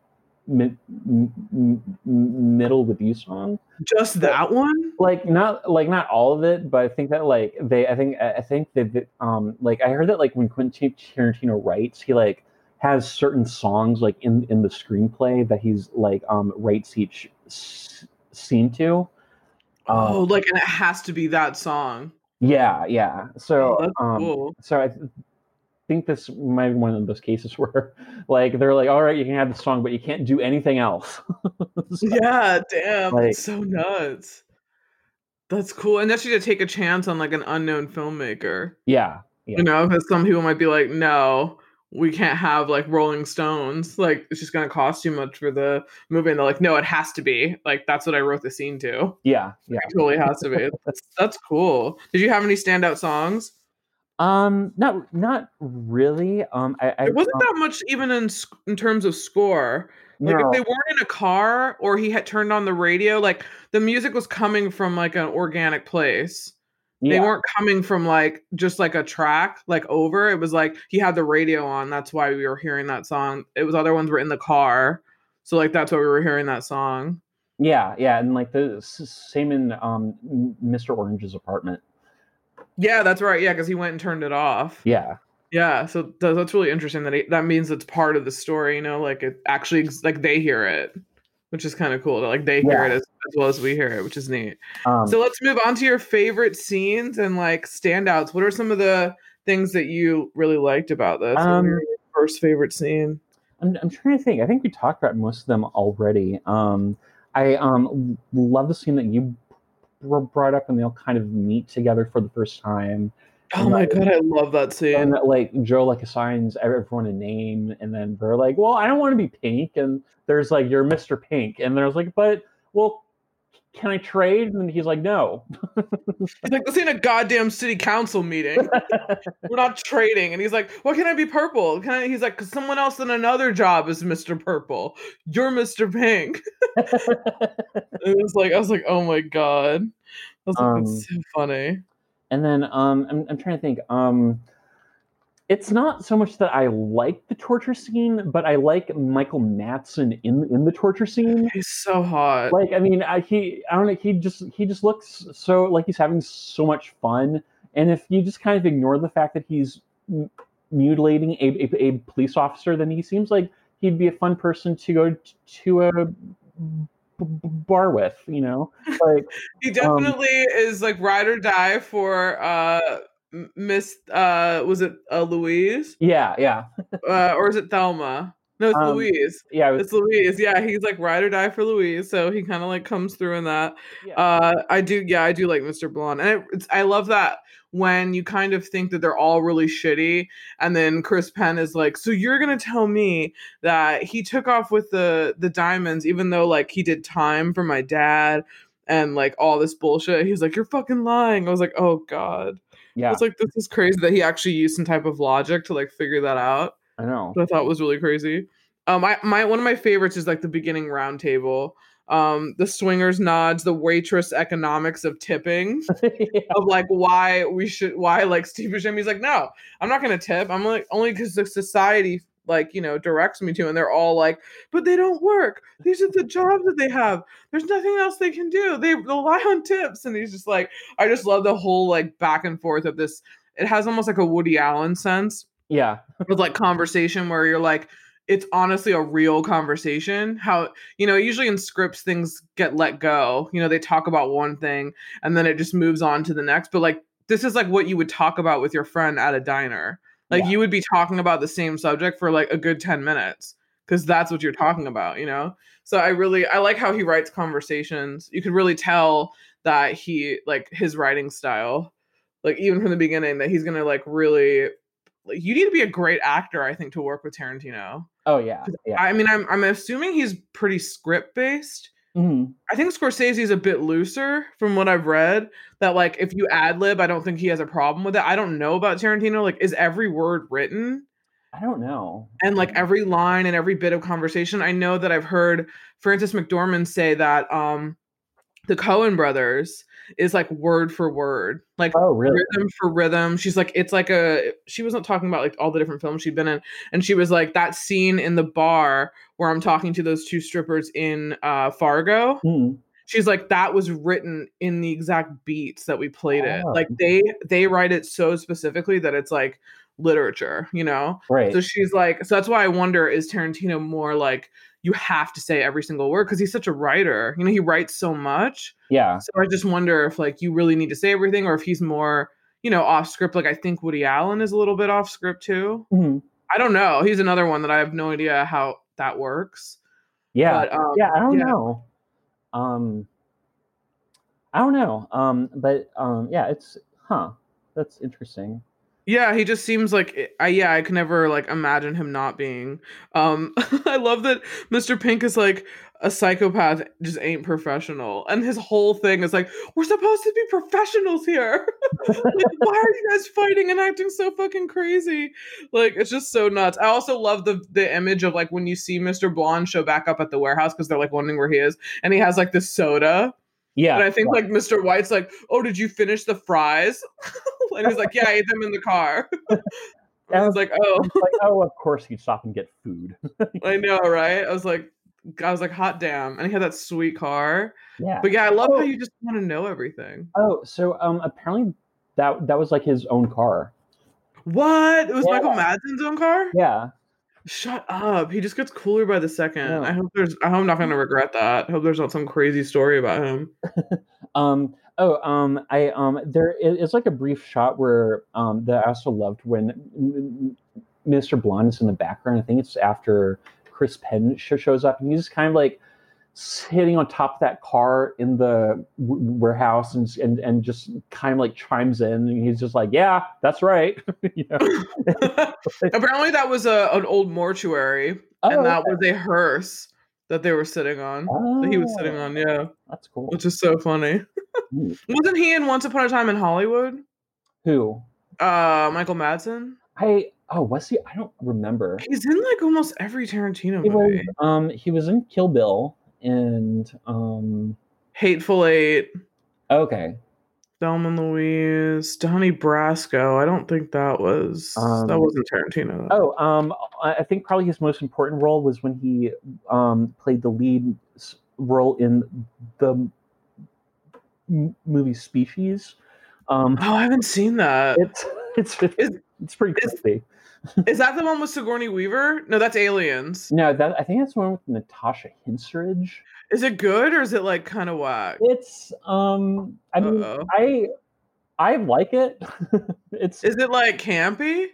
mid, m- middle with you song. Just that one? like not like not all of it, but I think that like they I think I think that um like I heard that like when Quentin Tarantino writes, he like has certain songs like in in the screenplay that he's like um writes each s- scene to. Um, Oh, like and it has to be that song. yeah, yeah. So Oh, um cool. so I think this might be one of those cases where like they're like, all right, you can have the song, but you can't do anything else. So, Yeah, damn. like- that's so nuts. That's cool. And that's you to take a chance on like an unknown filmmaker. yeah, yeah. You know, because some people might be like, no, we can't have like Rolling Stones. Like, it's just going to cost too much for the movie. And they're like, no, it has to be. Like, that's what I wrote the scene to. Yeah, yeah. It totally has to be. That's, that's cool. Did you have any standout songs? Um, not not really. Um, I, I It wasn't um, that much even in in terms of score. Like no. if they weren't in a car or he had turned on the radio, like the music was coming from like an organic place. They weren't coming from like just like a track like over. It was like he had the radio on. That's why we were hearing that song. It was other ones were in the car. So like that's why we were hearing that song. yeah, yeah, and like the same in um Mr. Orange's apartment. Yeah, that's right. Yeah, because he went and turned it off. Yeah, Yeah, so th- that's really interesting. That he, that means it's part of the story. You know, like it actually like they hear it, which is kind of cool. Like they hear Yeah. it as, as well as we hear it, which is neat. um, So let's move on to your favorite scenes and like standouts. What are some of the things that you really liked about this? Um, your first favorite scene? I'm I'm trying to think. I think we talked about most of them already. Um, I um love the scene that you br- brought up and they all kind of meet together for the first time. Oh my god, I love that scene. And like Joe like assigns everyone a name, and then they're like, "Well, I don't want to be Pink," and there's like, "You're Mr. Pink," and there's like, "But well, can I trade?" And he's like, "No." He's like, this ain't a goddamn city council meeting. We're not trading. And he's like, what can I be purple? Can I? He's like, because someone else in another job is Mr. Purple. You're Mr. Pink. it was like, I was like, oh my god. I was like, Um, that's so funny. and then um, I'm I'm trying to think. Um, it's not so much that I like the torture scene, but I like Michael Madsen in in the torture scene. He's so hot. Like, I mean, I, he I don't know. He just he just looks so like he's having so much fun. And if you just kind of ignore the fact that he's m- mutilating a, a, a police officer, then he seems like he'd be a fun person to go to a bar with. You know, like he um, definitely is like ride or die for uh Miss uh was it uh Louise? yeah, yeah, Uh or is it Thelma? No, it's Um, Louise. yeah. I was- It's Louise. Yeah, he's like ride or die for Louise. So he kind of like comes through in that. yeah. Uh, I do. Yeah, I do like Mr. Blonde, and it, it's, I love that when you kind of think that they're all really shitty, and then Chris Penn is like, "So you're gonna tell me that he took off with the the diamonds, even though like he did time for my dad." And like all this bullshit, he's like, "You're fucking lying." I was like, "Oh god!" Yeah, was like, "This is crazy that he actually used some type of logic to like figure that out." I know. that I thought was really crazy. Um, I my one of my favorites is like the beginning round table. Um, the swingers nods, the waitress economics of tipping, Yeah. of like why we should, why like Steve Buscemi's like, no, I'm not gonna tip. I'm like only because the society like you know directs me to, and they're all like, but they don't work. These are the jobs that they have. There's nothing else they can do. They rely on tips, and he's just like, I just love the whole like back and forth of this. It has almost like a Woody Allen sense yeah, with like conversation where you're like it's honestly a real conversation how you know usually in scripts things get let go you know they talk about one thing and then it just moves on to the next but like this is like what you would talk about with your friend at a diner like Yeah. you would be talking about the same subject for like a good 10 minutes because that's what you're talking about you know so i really i like how he writes conversations you could really tell that he like his writing style like even from the beginning that he's gonna like really like you need to be a great actor i think to work with tarantino oh yeah, yeah. i mean i'm, I'm assuming he's pretty script based Mhm. I think Scorsese is a bit looser from what I've read. That like if you ad lib, I don't think he has a problem with it. I don't know about Tarantino. Like, is every word written? I don't know. and like every line and every bit of conversation i know that i've heard frances mcdormand say that um the coen brothers is like word for word like Oh, really? rhythm for rhythm she's like it's like a she wasn't talking about like all the different films she'd been in and she was like that scene in the bar where i'm talking to those two strippers in uh fargo Mhm. she's like that was written in the exact beats that we played it Oh. like they they write it so specifically that it's like literature you know Right. so she's like, so that's why I wonder is Tarantino more like you have to say every single word because he's such a writer. You know, he writes so much. yeah. So I just wonder if like you really need to say everything or if he's more, you know, off script. Like I think Woody Allen is a little bit off script too. Mhm. I don't know. He's another one that I have no idea how that works. Yeah. But um, yeah, I don't yeah. know. Um I don't know. Um but um yeah, it's huh. That's interesting. Yeah, he just seems like I yeah, I can never like imagine him not being. Um I love that Mr. Pink is like a psychopath just ain't professional. And his whole thing is like, we're supposed to be professionals here. like, why are you guys fighting and acting so fucking crazy? Like it's just so nuts. I also love the the image of like when you see Mr. Blonde show back up at the warehouse because they're like wondering where he is, and he has like this soda. Yeah. And I think yeah. like Mr. White's like, oh, did you finish the fries? and he's like, yeah, I ate them in the car. I was like, oh, like, oh, of course he'd stop and get food. I know, right? I was like, I was like, hot damn. And he had that sweet car. yeah. But yeah, I love Oh. how you just want to know everything. Oh, so um apparently that that was like his own car. What? It was Yeah. Michael Madsen's own car? Yeah. Shut up. He just gets cooler by the second. Yeah. I hope there's I hope I'm not gonna regret that. I hope there's not some crazy story about him. Um oh um I um there i- like a brief shot where um that I also loved when Mr. Blonde is in the background. I think it's after Chris Penn shows up and he's just kind of like sitting on top of that car in the w- warehouse and, and and just kind of like chimes in and he's just like yeah that's right Apparently that was a an old mortuary. Oh, and that okay. was a hearse that they were sitting on. That he was sitting Oh, on, yeah. that's cool Which is so funny. Hmm. Wasn't he in Once Upon a Time in Hollywood? who Uh Michael Madsen? I oh was he I don't remember He's in like almost every Tarantino He was movie. um he was in Kill Bill and um Hateful Eight, okay Thelma and Louise, Donnie Brasco. I don't think that was Um, that wasn't Tarantino. oh um I think probably his most important role was when he um played the lead role in the m- movie Species. Um Oh, I haven't seen that. it's it's Is- it's pretty is- crazy. Is that the one with Sigourney Weaver? No, that's Aliens. No, that I think that's the one with Natasha Henstridge. Is it good or is it like kind of whack? It's um I mean Uh-oh. I I like it. it's Is it like campy?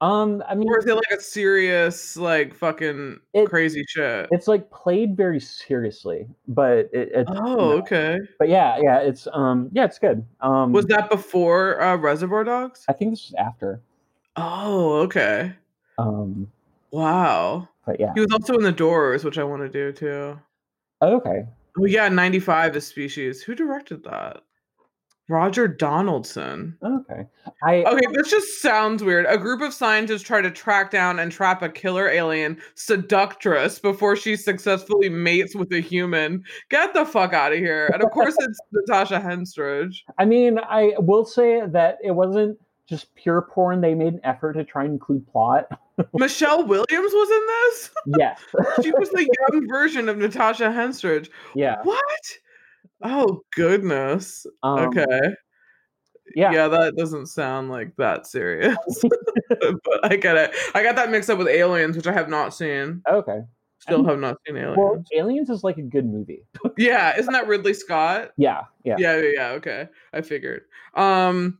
um I mean Or is it like a serious, like fucking It- crazy shit? it's like played very seriously, but it, it Oh, okay. but yeah, yeah, it's um yeah, it's good. Um Was that before uh, Reservoir Dogs? I think this is after. Oh, okay. Um Wow. but yeah. He was also in The Doors, which I want to do too. Oh, okay. Oh yeah, 95 The Species. Who directed that? Roger Donaldson. Okay. I Okay, this just sounds weird. A group of scientists try to track down and trap a killer alien seductress before she successfully mates with a human. Get the fuck out of here. And of course it's Natasha Henstridge. I mean, I will say that it wasn't just pure porn. They made an effort to try and include plot. Michelle Williams was in this? yes. She was the young version of Natasha Henstridge. yeah. What? Oh goodness. Um, okay. Yeah. Yeah, that doesn't sound like that serious. but I get it. I got that mixed up with Aliens, which I have not seen. Okay. Still have not seen Aliens. Well, Aliens is like a good movie. yeah, isn't that Ridley Scott? Yeah. Yeah. Yeah, yeah, yeah. Okay, I figured. Um,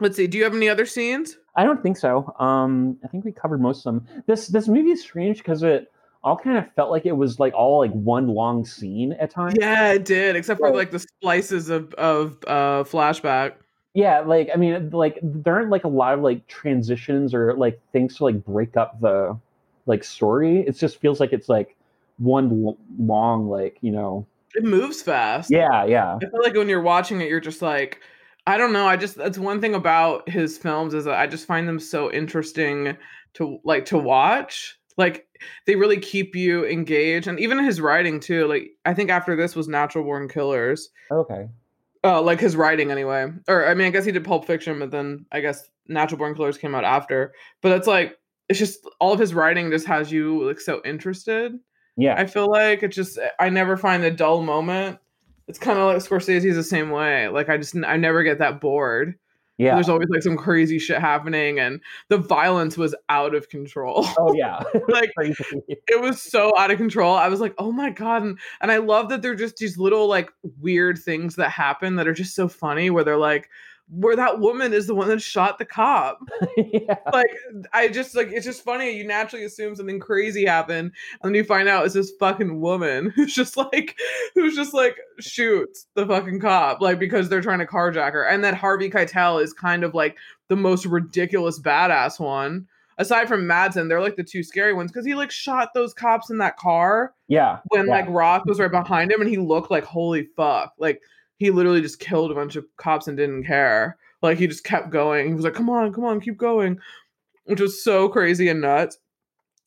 let's see. Do you have any other scenes? I don't think so. Um, I think we covered most of them. This this movie is strange because it all kind of felt like it was like all like one long scene at times. Yeah, it did, except for like the splices of of uh flashback. Yeah, like I mean, like there aren't like a lot of like transitions or like things to like break up the like story. It just feels like it's like one l- long like you know it moves fast. Yeah, yeah. I feel like when you're watching it, you're just like, I don't know. I just that's one thing about his films is that I just find them so interesting to like to watch. Like they really keep you engaged, and even his writing too. Like I think after this was Natural Born Killers. Okay. Uh, like his writing anyway. Or I mean, I guess he did Pulp Fiction, but then I guess Natural Born Killers came out after. But it's like it's just all of his writing just has you like so interested. Yeah. I feel like it just I never find a dull moment. It's kind of like Scorsese's the same way. Like I just I never get that bored. yeah. There's always like some crazy shit happening, and the violence was out of control. Oh yeah. like it was so out of control. I was like, oh my god, and, and I love that they're just these little like weird things that happen that are just so funny. Where they're like, where that woman is the one that shot the cop. yeah. Like I just like it's just funny. You naturally assume something crazy happened, and then you find out it's this fucking woman who's just like who's just like shoots the fucking cop, like because they're trying to carjack her. And that Harvey Keitel is kind of like the most ridiculous badass one. Aside from Madsen, they're like the two scary ones because he like shot those cops in that car Yeah. when yeah. like Roth was right behind him and he looked like holy fuck. Like he literally just killed a bunch of cops and didn't care. Like he just kept going. He was like, come on, come on, keep going. Which was so crazy and nuts.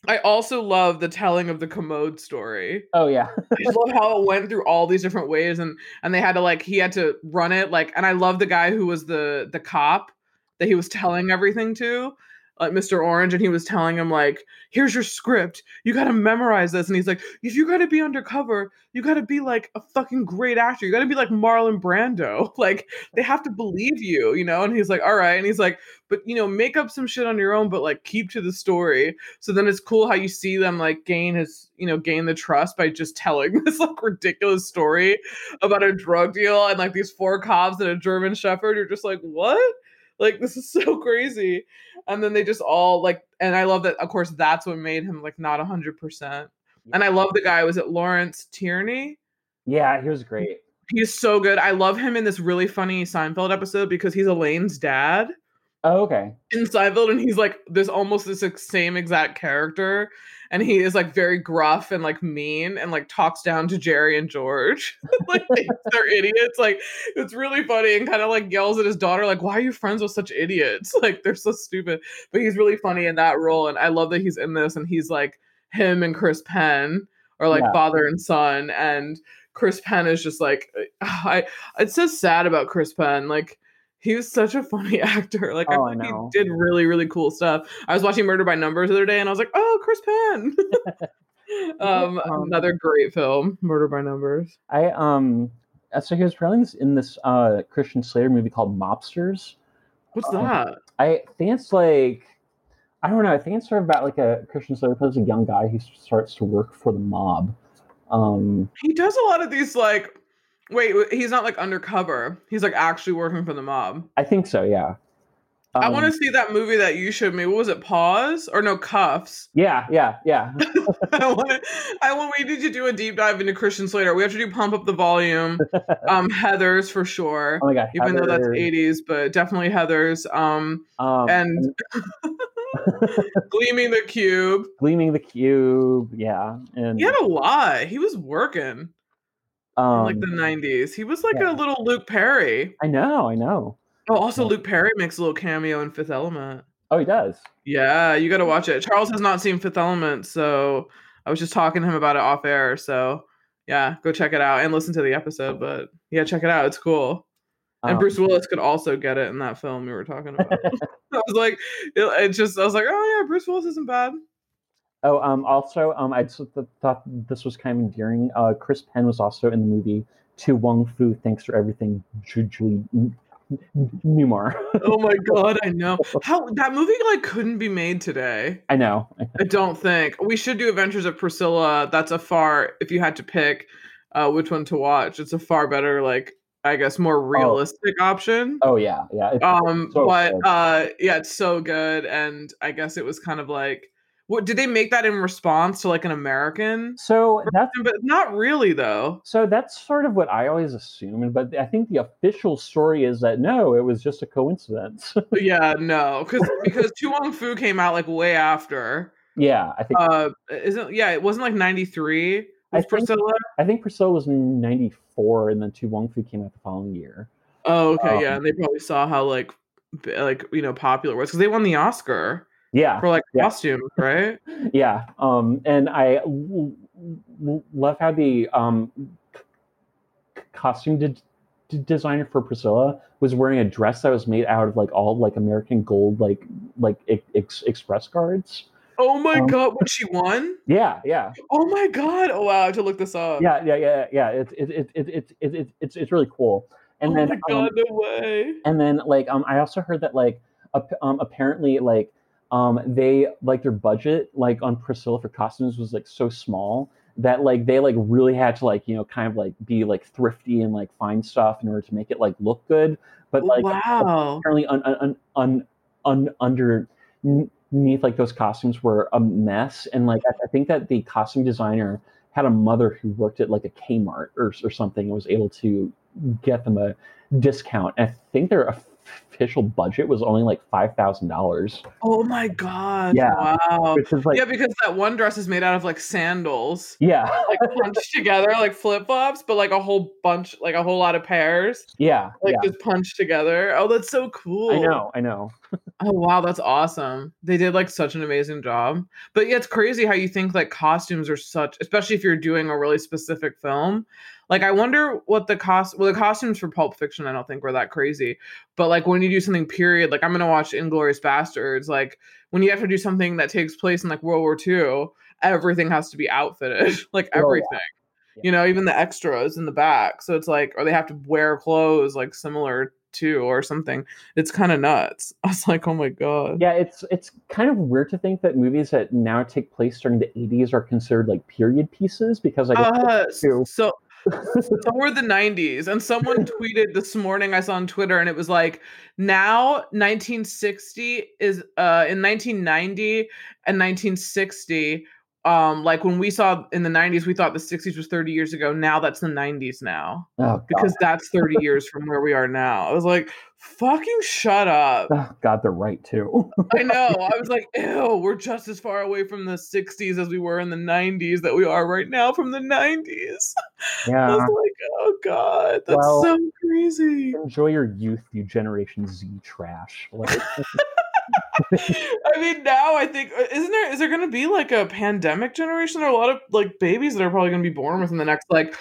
I also love the telling of the commode story. Oh yeah. I love how it went through all these different ways and and they had to like he had to run it like and I love the guy who was the the cop that he was telling everything to like Mr. Orange and he was telling him like here's your script. You got to memorize this. And he's like if you got to be undercover you got to be like a fucking great actor. You got to be like Marlon Brando. Like they have to believe you you know? And he's like all right. And he's like but you know make up some shit on your own but like keep to the story. So then it's cool how you see them like gain his you know gain the trust by just telling this like ridiculous story about a drug deal and like these four cops and a German shepherd. You're just like what like this is so crazy. And then they just all like and I love that of course that's what made him like not 100% and I love the guy was it Lawrence Tierney? Yeah, he was great. he's so good. I love him in this really funny Seinfeld episode because he's Elaine's dad Oh, okay. in Seinfeld, and he's like this almost this same exact character, and he is like very gruff and like mean and like talks down to Jerry and George, like they're idiots. Like it's really funny and kind of like yells at his daughter, like, "Why are you friends with such idiots? Like they're so stupid." But he's really funny in that role, and I love that he's in this, and he's like him and Chris Penn are like Yeah. father and son, and Chris Penn is just like I. It's so sad about Chris Penn, like he was such a funny actor. Like Oh, I I know. he did really, really cool stuff. I was watching Murder by Numbers the other day and I was like, oh, Chris Penn. um, Um, another great film, Murder by Numbers. I um uh, so he was apparently this- in this uh Christian Slater movie called Mobsters. What's Oh. that? I think it's like I don't know. I think it's sort of about like a Christian Slater plays a young guy who starts to work for the mob. Um, He does a lot of these like wait, he's not like undercover. He's like actually working for the mob. I think so. Yeah. I Um, want to see that movie that you showed me. What was it? Pause or no cuffs? Yeah, yeah, yeah. I want. I want. We need to do a deep dive into Christian Slater. We have to do pump up the volume. Um, Heather's for sure. oh my god. even though that's 80s but definitely heather's um Um, and gleaming the cube gleaming the cube. Yeah, and he had a lot he was working in um, like the 90s he was like yeah. a little luke perry I know, I know. oh also luke perry makes a little cameo in fifth element Oh, he does. yeah you gotta watch it charles has not seen fifth element so i was just talking to him about it off air so yeah go check it out and listen to the episode but yeah check it out it's cool and Um, Bruce Willis could also get it in that film we were talking about. I was like, it, it just, I was like, oh yeah, Bruce Willis isn't bad. Oh, um, also, um, I just th- thought this was kind of endearing. Uh, Chris Penn was also in the movie To Wong Foo. Thanks for everything, Julie Newmar. Oh my god, I know how that movie like couldn't be made today. I know. I don't think we should do Adventures of Priscilla. That's a far, if you had to pick, uh, which one to watch, it's a far better, like I guess, more realistic option. Oh yeah, yeah. It's, um so but good. uh yeah it's so good and i guess it was kind of like what did they make that in response to like an american so that's but not really though so that's sort of what I always assumed, but I think the official story is that no, it was just a coincidence. yeah no because because to wong foo came out like way after yeah, I think uh isn't yeah it wasn't like 93 I think- Priscilla? I think Priscilla was ninety four, and then To Wong Foo came out the following year. Oh, okay, yeah, um, and they probably saw how like like you know popular it was because they won the Oscar Yeah, for like yeah. costumes, right? yeah. Um, and I l- l- love how the um c- costume de- designer for Priscilla was wearing a dress that was made out of like all like American gold like like ex- express cards. Oh my Um, god, when she won! Yeah, yeah. Oh my god! Oh wow, I have to look this up. yeah, yeah, yeah, yeah. It's it's it, it, it, it, it, it's it's really cool. And oh then my um, god, no way. and then like um, I also heard that like ap- um, apparently like um, they like their budget like on Priscilla for costumes was like so small that like they like really had to like you know kind of like be like thrifty and like find stuff in order to make it like look good. But like wow. apparently un, un, un, un, under underneath like those costumes were a mess and like I, I think that the costume designer had a mother who worked at like a Kmart or, or something and was able to get them a discount. And I think their official budget was only like five thousand dollars, Oh my god. Yeah. Wow. like yeah, because that one dress is made out of like sandals, yeah, like punched together, like flip flops, but like a whole bunch, like a whole lot of pairs, yeah, like yeah. just punched together. Oh, that's so cool. I know, I know. Oh wow, that's awesome. They did like such an amazing job. But yeah, it's crazy how you think like costumes are such, especially if you're doing a really specific film. Like I wonder what the cost well the costumes for Pulp Fiction I don't think were that crazy. But like when you do something period, like I'm gonna watch Inglourious Basterds, like when you have to do something that takes place in like World War II, everything has to be outfitted. like Oh, yeah. everything. You know, even the extras in the back. So it's like, or they have to wear clothes like similar to or something. It's kind of nuts. I was like, oh my god. Yeah, it's it's kind of weird to think that movies that now take place during the '80s are considered like period pieces because like Uh, so so were the 90s and someone tweeted this morning i saw on twitter and it was like now 1960 is uh in 1990 and 1960 um like when we saw in the 90s we thought the 60s was 30 years ago now that's the 90s now oh, because that's 30 years from where we are now i was like fucking shut up Oh, God, they're right too. I know. I was like, ew, we're just as far away from the 60s as we were in the 90s that we are right now from the 90s. I yeah. was like, oh God, that's Well- so crazy. Enjoy your youth, you Generation Z trash. Like, I mean, now I think, uh, isn't there, is there going to be like a pandemic generation? There are a lot of like babies that are probably going to be born within the next like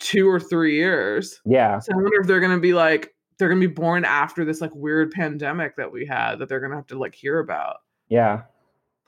two or three years. yeah, So I wonder if they're going to be like, they're going to be born after this like weird pandemic that we had that they're going to have to like hear about. yeah.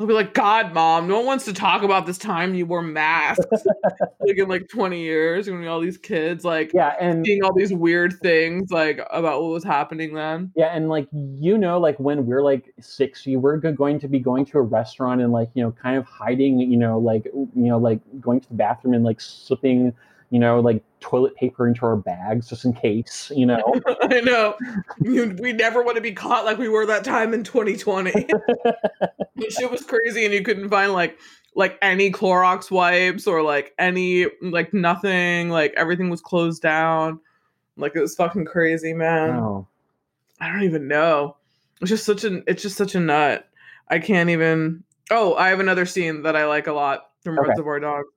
They'll be like, God, mom, no one wants to talk about this time you wore masks. like in like 20 years, when all these kids like Yeah, and seeing all these weird things like about what was happening then. yeah, and like you know, like when we're like sixty, we're go- going to be going to a restaurant and like you know, kind of hiding, you know, like you know, like going to the bathroom and like slipping, you know, like toilet paper into our bags just in case, you know. I know. You, we never want to be caught like we were that time in 2020. the shit was crazy and you couldn't find like like any Clorox wipes or like any like nothing. Like everything was closed down. Like it was fucking crazy, man. oh, I don't even know. It's just such an it's just such a nut. I can't even Oh, I have another scene that I like a lot from Okay. Reservoir Dogs.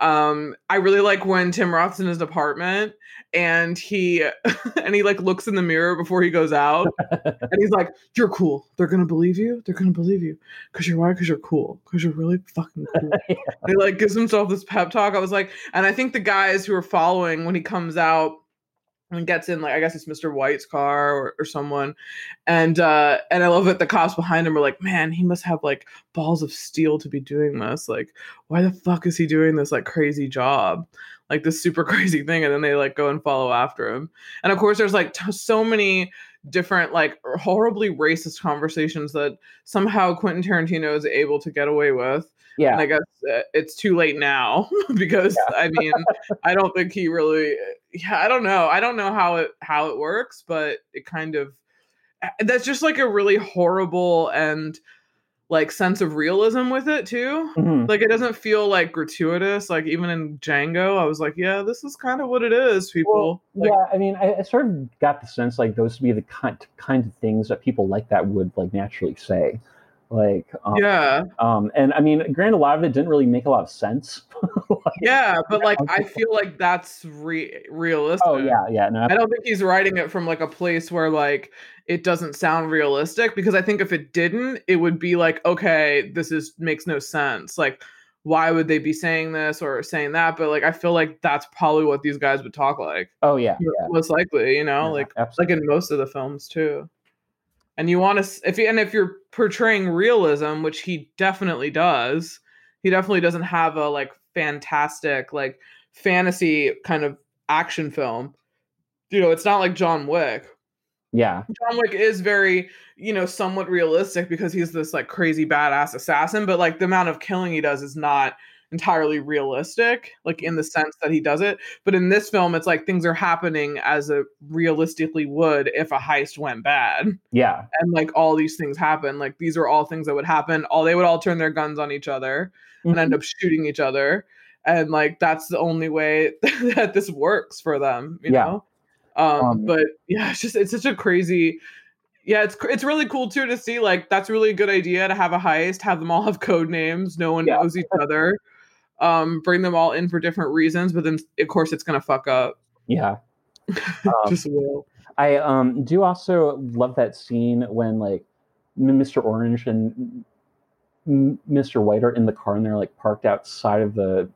Um, I really like when Tim Roth's in his apartment and he and he like looks in the mirror before he goes out and he's like, You're cool. They're gonna believe you. They're gonna believe you. Cause you're why? Cause you're cool. Cause you're really fucking cool. Yeah. He like gives himself this pep talk. I was like, and I think the guys who are following when he comes out and gets in, like I guess it's Mr. White's car or, or someone, and uh and I love that the cops behind him are like, man, he must have like balls of steel to be doing this. Like, why the fuck is he doing this like crazy job? Like this super crazy thing, and then they like go and follow after him. And of course, there's like t- so many different like horribly racist conversations that somehow Quentin Tarantino is able to get away with. Yeah, And I guess uh, it's too late now because I mean, I don't think he really. Yeah, I don't know. I don't know how it how it works, but it kind of that's just like a really horrible and like sense of realism with it too. Mhm. Like it doesn't feel like gratuitous. Like even in Django, I was like, yeah, this is kind of what it is, people. like, yeah, I mean, I, I sort of got the sense like those would be the kind kind of things that people like that would like naturally say, like, um, yeah. um, and I mean, granted, a lot of it didn't really make a lot of sense. like, yeah, but like I feel like that's re- realistic. oh yeah, yeah. No, I don't think he's writing it from like a place where like it doesn't sound realistic because I think if it didn't, it would be like, okay, this is makes no sense. Like, why would they be saying this or saying that? But like, I feel like that's probably what these guys would talk like. oh yeah, yeah. Most likely, you know, yeah, like absolutely. like in most of the films too. And you want to if you, and if you're portraying realism, which he definitely does, he definitely doesn't have a like fantastic like fantasy kind of action film. You know, it's not like John Wick. yeah, John Wick is very, you know, somewhat realistic because he's this like crazy badass assassin, but like the amount of killing he does is not entirely realistic, like in the sense that he does it. But in this film, it's like things are happening as it realistically would if a heist went bad. yeah, And like all these things happen. Like these are all things that would happen. All they would all turn their guns on each other and end up shooting each other. And like that's the only way that this works for them, you Yeah. know? Um, Um, but yeah, it's just it's such a crazy yeah, it's it's really cool too to see like that's really a good idea to have a heist, have them all have code names, no one Yeah. knows each other. Um, bring them all in for different reasons, but then of course it's gonna fuck up. yeah. Um, Just will. I um do also love that scene when like Mr. Orange and Mr. White are in the car and they're like parked outside of the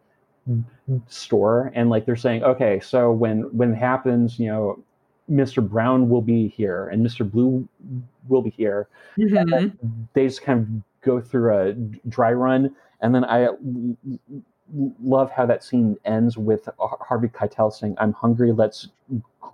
store and like they're saying, okay, so when when it happens, you know, Mr. Brown will be here and Mr. Blue will be here. Mhm. They just kind of go through a dry run, and then I love how that scene ends with Harvey Keitel saying, "I'm hungry. Let's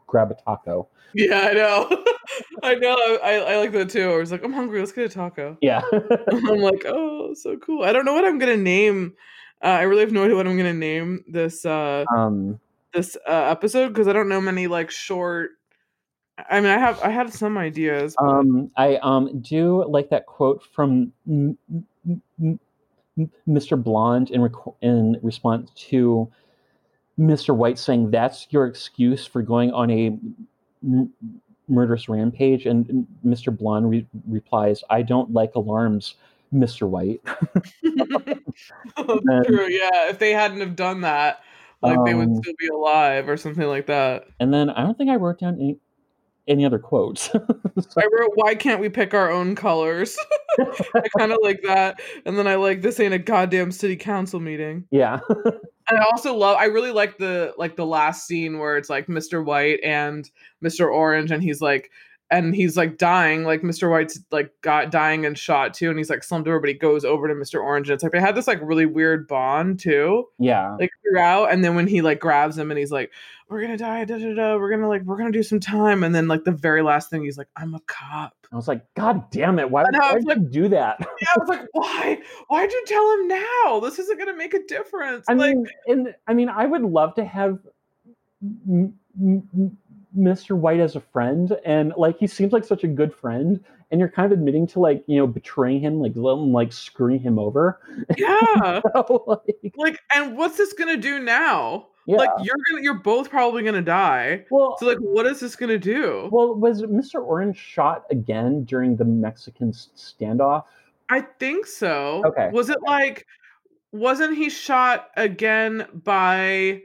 grab a taco." Yeah, I know. I know. I, I like that too. I was like, I'm hungry. Let's get a taco. Yeah. I'm like, oh, so cool. I don't know what I'm gonna name. Uh, I really have no idea what I'm gonna name this uh, um. this uh, episode because I don't know many like short. I mean, I have I had some ideas. but- Um, I um do like that quote from Mr. Blonde in rec- in response to Mr. White saying, "That's your excuse for going on a m- murderous rampage," and Mr. Blonde re- replies, "I don't like alarms, Mr. White." then- True. Yeah. If they hadn't have done that, like they would Um, still be alive or something like that. And then I don't think I wrote down any any other quotes. So- I wrote, "Why can't we pick our own colors?" I kind of like that, and then I like, "This ain't a goddamn city council meeting." yeah. And I also love I really like the like the last scene where it's like Mr. White and Mr. Orange and he's like and he's like dying, like Mr. White's like got dying and shot too, and he's like slumped over, but he goes over to Mr. Orange and it's like they had this like really weird bond too, yeah. like throughout. And then when he like grabs him and he's like, We're gonna die, da da da, we're gonna like we're gonna do some time, and then like the very last thing he's like, I'm a cop. I was like, God damn it! Why, would I know, why it's did you do that? Yeah, I was like, why? Why'd you tell him now? This isn't gonna make a difference. I like mean, and I mean, I would love to have m- m- Mr. White as a friend, and like he seems like such a good friend, and you're kind of admitting to like you know betraying him, like let him like screwing him over. yeah. So, like, like and what's this gonna do now yeah. like you're gonna you're both probably gonna die well, so like what is this gonna do well, was Mr. Orange shot again during the Mexican standoff? i think so Okay, was it like wasn't he shot again by It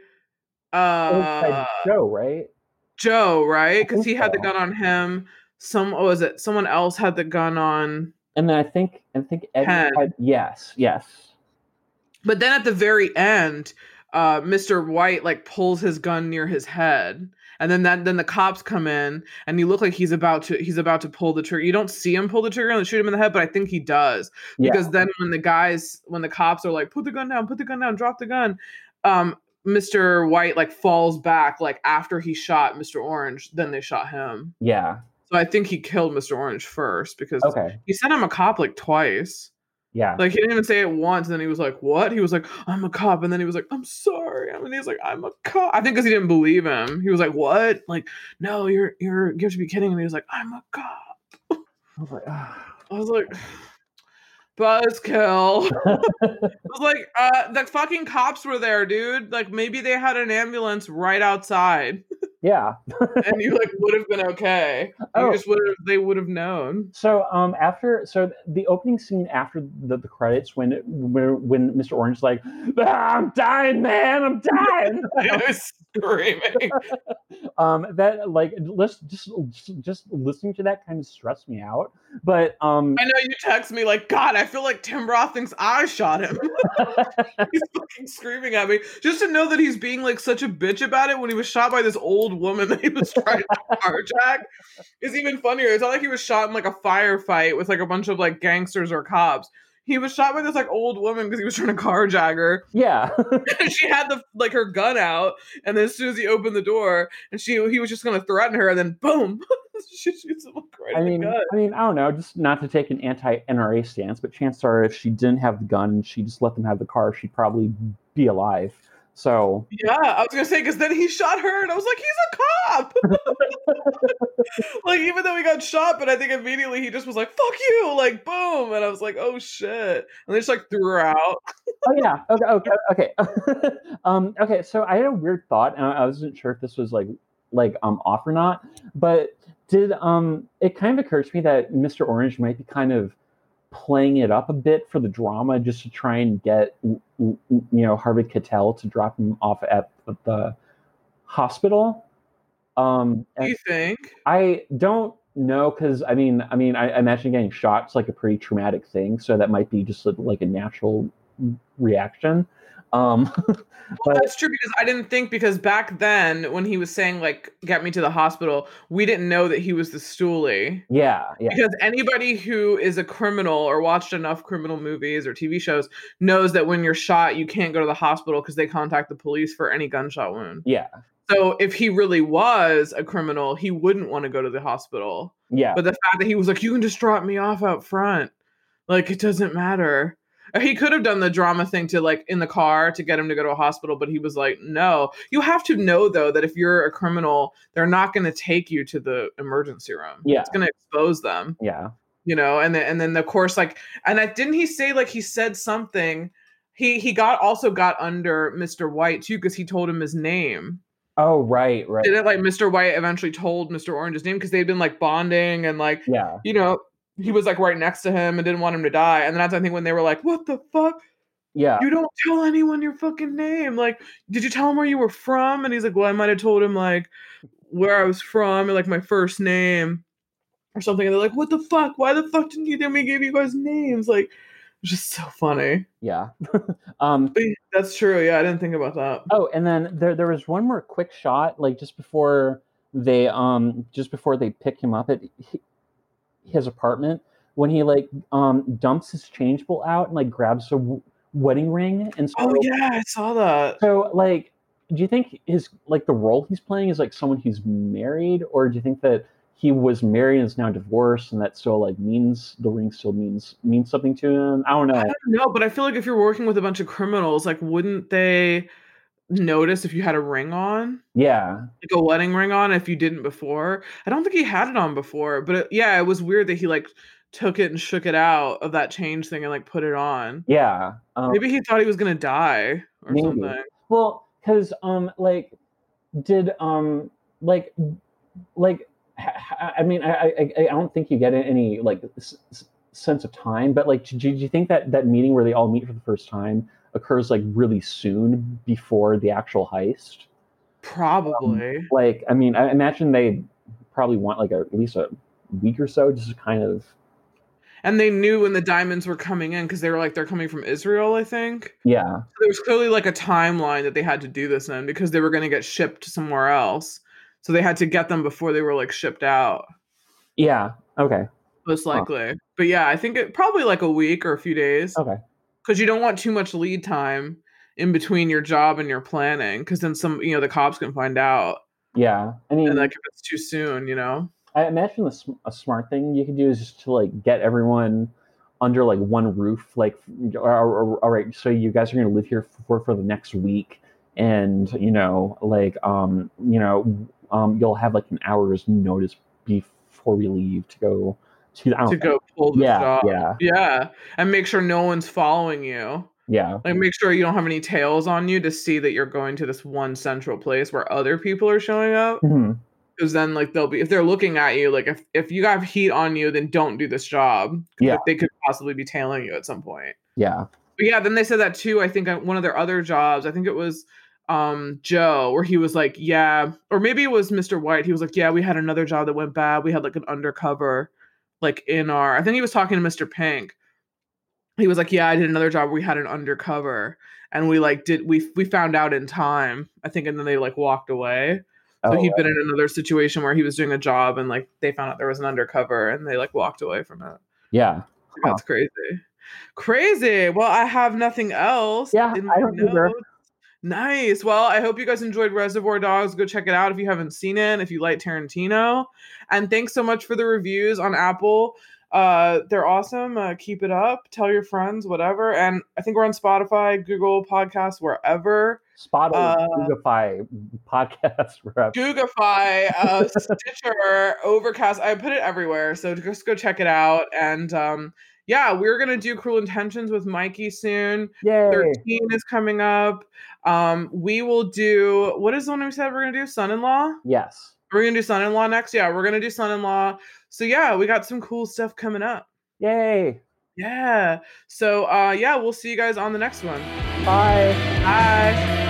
was by uh Joe, right? joe right because he had the gun on him some what was it someone else had the gun on And then I think I think Eddie had yes, yes. but then at the very end uh mr white like pulls his gun near his head and then that then the cops come in and you look like he's about to he's about to pull the trigger you don't see him pull the trigger and shoot him in the head but i think he does Yeah. because then when the guys when the cops are like put the gun down put the gun down drop the gun um mr white like falls back like after he shot mr orange then they shot him yeah. So i think he killed mr orange first because Okay. he said i'm a cop like twice Yeah. like he didn't even say it once, and then he was like, "What?" He was like, "I'm a cop," and then he was like, "I'm sorry." I mean, he was like, "I'm a cop." I think because he didn't believe him. He was like, "What?" Like, no, you're you're you have to be kidding. And he was like, "I'm a cop." I was like, ah. I was like, "Buzzkill." I was like, "Uh, the fucking cops were there, dude. Like, maybe they had an ambulance right outside." Yeah. and you like would have been okay. You Oh. just would have they would have known. So um after so the opening scene after the, the credits when when when Mr. Orange is like "Ah, I'm dying man I'm dying I was screaming. um that like listen just just listening to that kind of stressed me out but um I know you text me like, God, I feel like Tim Roth thinks I shot him. he's fucking screaming at me. Just to know that he's being like such a bitch about it when he was shot by this old woman that he was trying to carjack is even funnier. It's not like he was shot in like a firefight with like a bunch of like gangsters or cops. He was shot by this like old woman because he was trying to carjack her. yeah she had the like her gun out, and then as soon as he opened the door, and she he was just gonna threaten her, and then boom, she shoots him right I in mean, the gut. I mean, I don't know, just not to take an anti-NRA stance, but chances are, if she didn't have the gun and she just let them have the car, she'd probably be alive. So, Yeah, I was gonna say because then he shot her, and I was like, he's a cop. like even though he got shot, but I think immediately he just was like, "Fuck you!" Like boom, and I was like, "Oh shit!" And they just like threw her out. oh yeah, okay, okay, okay. um, okay. So I had a weird thought, and I wasn't sure if this was like, like, um, off or not, but did um, it kind of occurred to me that Mr. Orange might be kind of playing it up a bit for the drama, just to try and get, you know, Harvey Keitel to drop him off at the hospital. Um, Do you think? I don't know because I mean, I mean, I, I imagine getting shot's like a pretty traumatic thing, so that might be just a, like a natural reaction. Um, Well, that's true because I didn't think because back then when he was saying like "get me to the hospital," we didn't know that he was the stoolie. yeah, yeah, Because anybody who is a criminal or watched enough criminal movies or TV shows knows that when you're shot, you can't go to the hospital because they contact the police for any gunshot wound. yeah, So if he really was a criminal, he wouldn't want to go to the hospital. yeah, But the fact that he was like, you can just drop me off out front, like it doesn't matter. He could have done the drama thing to like in the car to get him to go to a hospital, but he was like, no. You have to know though that if you're a criminal, they're not going to take you to the emergency room. Yeah. It's going to expose them, yeah. you know. And then and then of course like and I didn't he say like he said something. He he got also got under Mr. White too because he told him his name. Oh, right, right. Did it like Mr. White eventually told Mr. Orange's name because they'd been like bonding and like Yeah, you know, he was like right next to him and didn't want him to die. And then that's I think when they were like, "What the fuck? yeah, You don't tell anyone your fucking name. Like, did you tell him where you were from?" And he's like, "Well, I might have told him like where I was from and like my first name or something." And they're like, "What the fuck? Why the fuck didn't you tell me give you guys names?" Like, it's just so funny. yeah. um, But that's true. Yeah, I didn't think about that. Oh, and then there there was one more quick shot, like just before they um just before they pick him up at hi- his apartment when he like um dumps his change bowl out and like grabs a w- wedding ring and so Oh yeah, I saw that. so like do you think his like the role he's playing is like someone who's married or do you think that he was married and is now divorced and that still like means the ring still means means something to him i don't know I don't know, but I feel like if you're working with a bunch of criminals, like wouldn't they notice if you had a ring on? yeah like a wedding ring on if you didn't before. I don't think he had it on before, but it, yeah, it was weird that he like took it and shook it out of that change thing and like put it on. yeah um, Maybe he thought he was gonna die or Maybe. something. Well, because um, like, did um, like, like, I mean, I, I, I don't think you get any like s- s- sense of time, but like, do, do you think that that meeting where they all meet for the first time occurs like really soon before the actual heist? Um, probably. Like, I mean, I imagine they probably want like a, at least a week or so, just to kind of, and they knew when the diamonds were coming in because they were like they're coming from Israel, I think. yeah, So there was clearly like a timeline that they had to do this in because they were gonna get shipped somewhere else. So they had to get them before they were like shipped out. yeah, okay, most likely. But yeah, I think it probably like a week or a few days okay, because you don't want too much lead time in between your job and your planning because then some you know the cops can find out yeah. I mean, and like if it's too soon, you know. I imagine the, a smart thing you could do is just to like get everyone under like one roof. Like, all right, so you guys are going to live here for for the next week, and you know, like, um, you know, um, you'll have like an hour's notice before we leave to go to. I don't To go pull the Yeah, job. yeah. Yeah. And make sure no one's following you. Yeah. Like make sure you don't have any tails on you to see that you're going to this one central place where other people are showing up. Mhm. Because then like they'll be if they're looking at you, like if, if you have heat on you, then don't do this job Yeah. They could possibly be tailing you at some point. Yeah. But yeah, then they said that too. I think on one of their other jobs, I think it was um Joe, where he was like, Yeah, or maybe it was Mr. White. He was like, Yeah, we had another job that went bad. We had like an undercover, like in our I think he was talking to Mr. Pink. He was like, Yeah, I did another job where we had an undercover. And we like did we we found out in time, I think, and then they like walked away. So Oh, he'd been in another situation where he was doing a job and like they found out there was an undercover and they like walked away from it. yeah. Huh. That's crazy. Crazy. Well, I have nothing else. Yeah, I don't either. Nice. Well, I hope you guys enjoyed Reservoir Dogs. Go check it out if you haven't seen it, if you like Tarantino. And thanks so much for the reviews on Apple. Uh, they're awesome. Uh, keep it up. Tell your friends, whatever. And I think we're on Spotify, Google Podcasts, wherever. Spotify, Uh, Googify podcast wherever. Googify, uh, Stitcher, Overcast. I put it everywhere, so just go check it out. And um, yeah, we're gonna do Cruel Intentions with Mikey soon. Yay. 13 is coming up. Um, we will do what is the one we said we're gonna do? Son-in-law. Yes. We're gonna do son-in-law next. Yeah, we're gonna do son-in-law. So yeah, we got some cool stuff coming up. Yay. Yeah. So uh, yeah, we'll see you guys on the next one. Bye. Bye.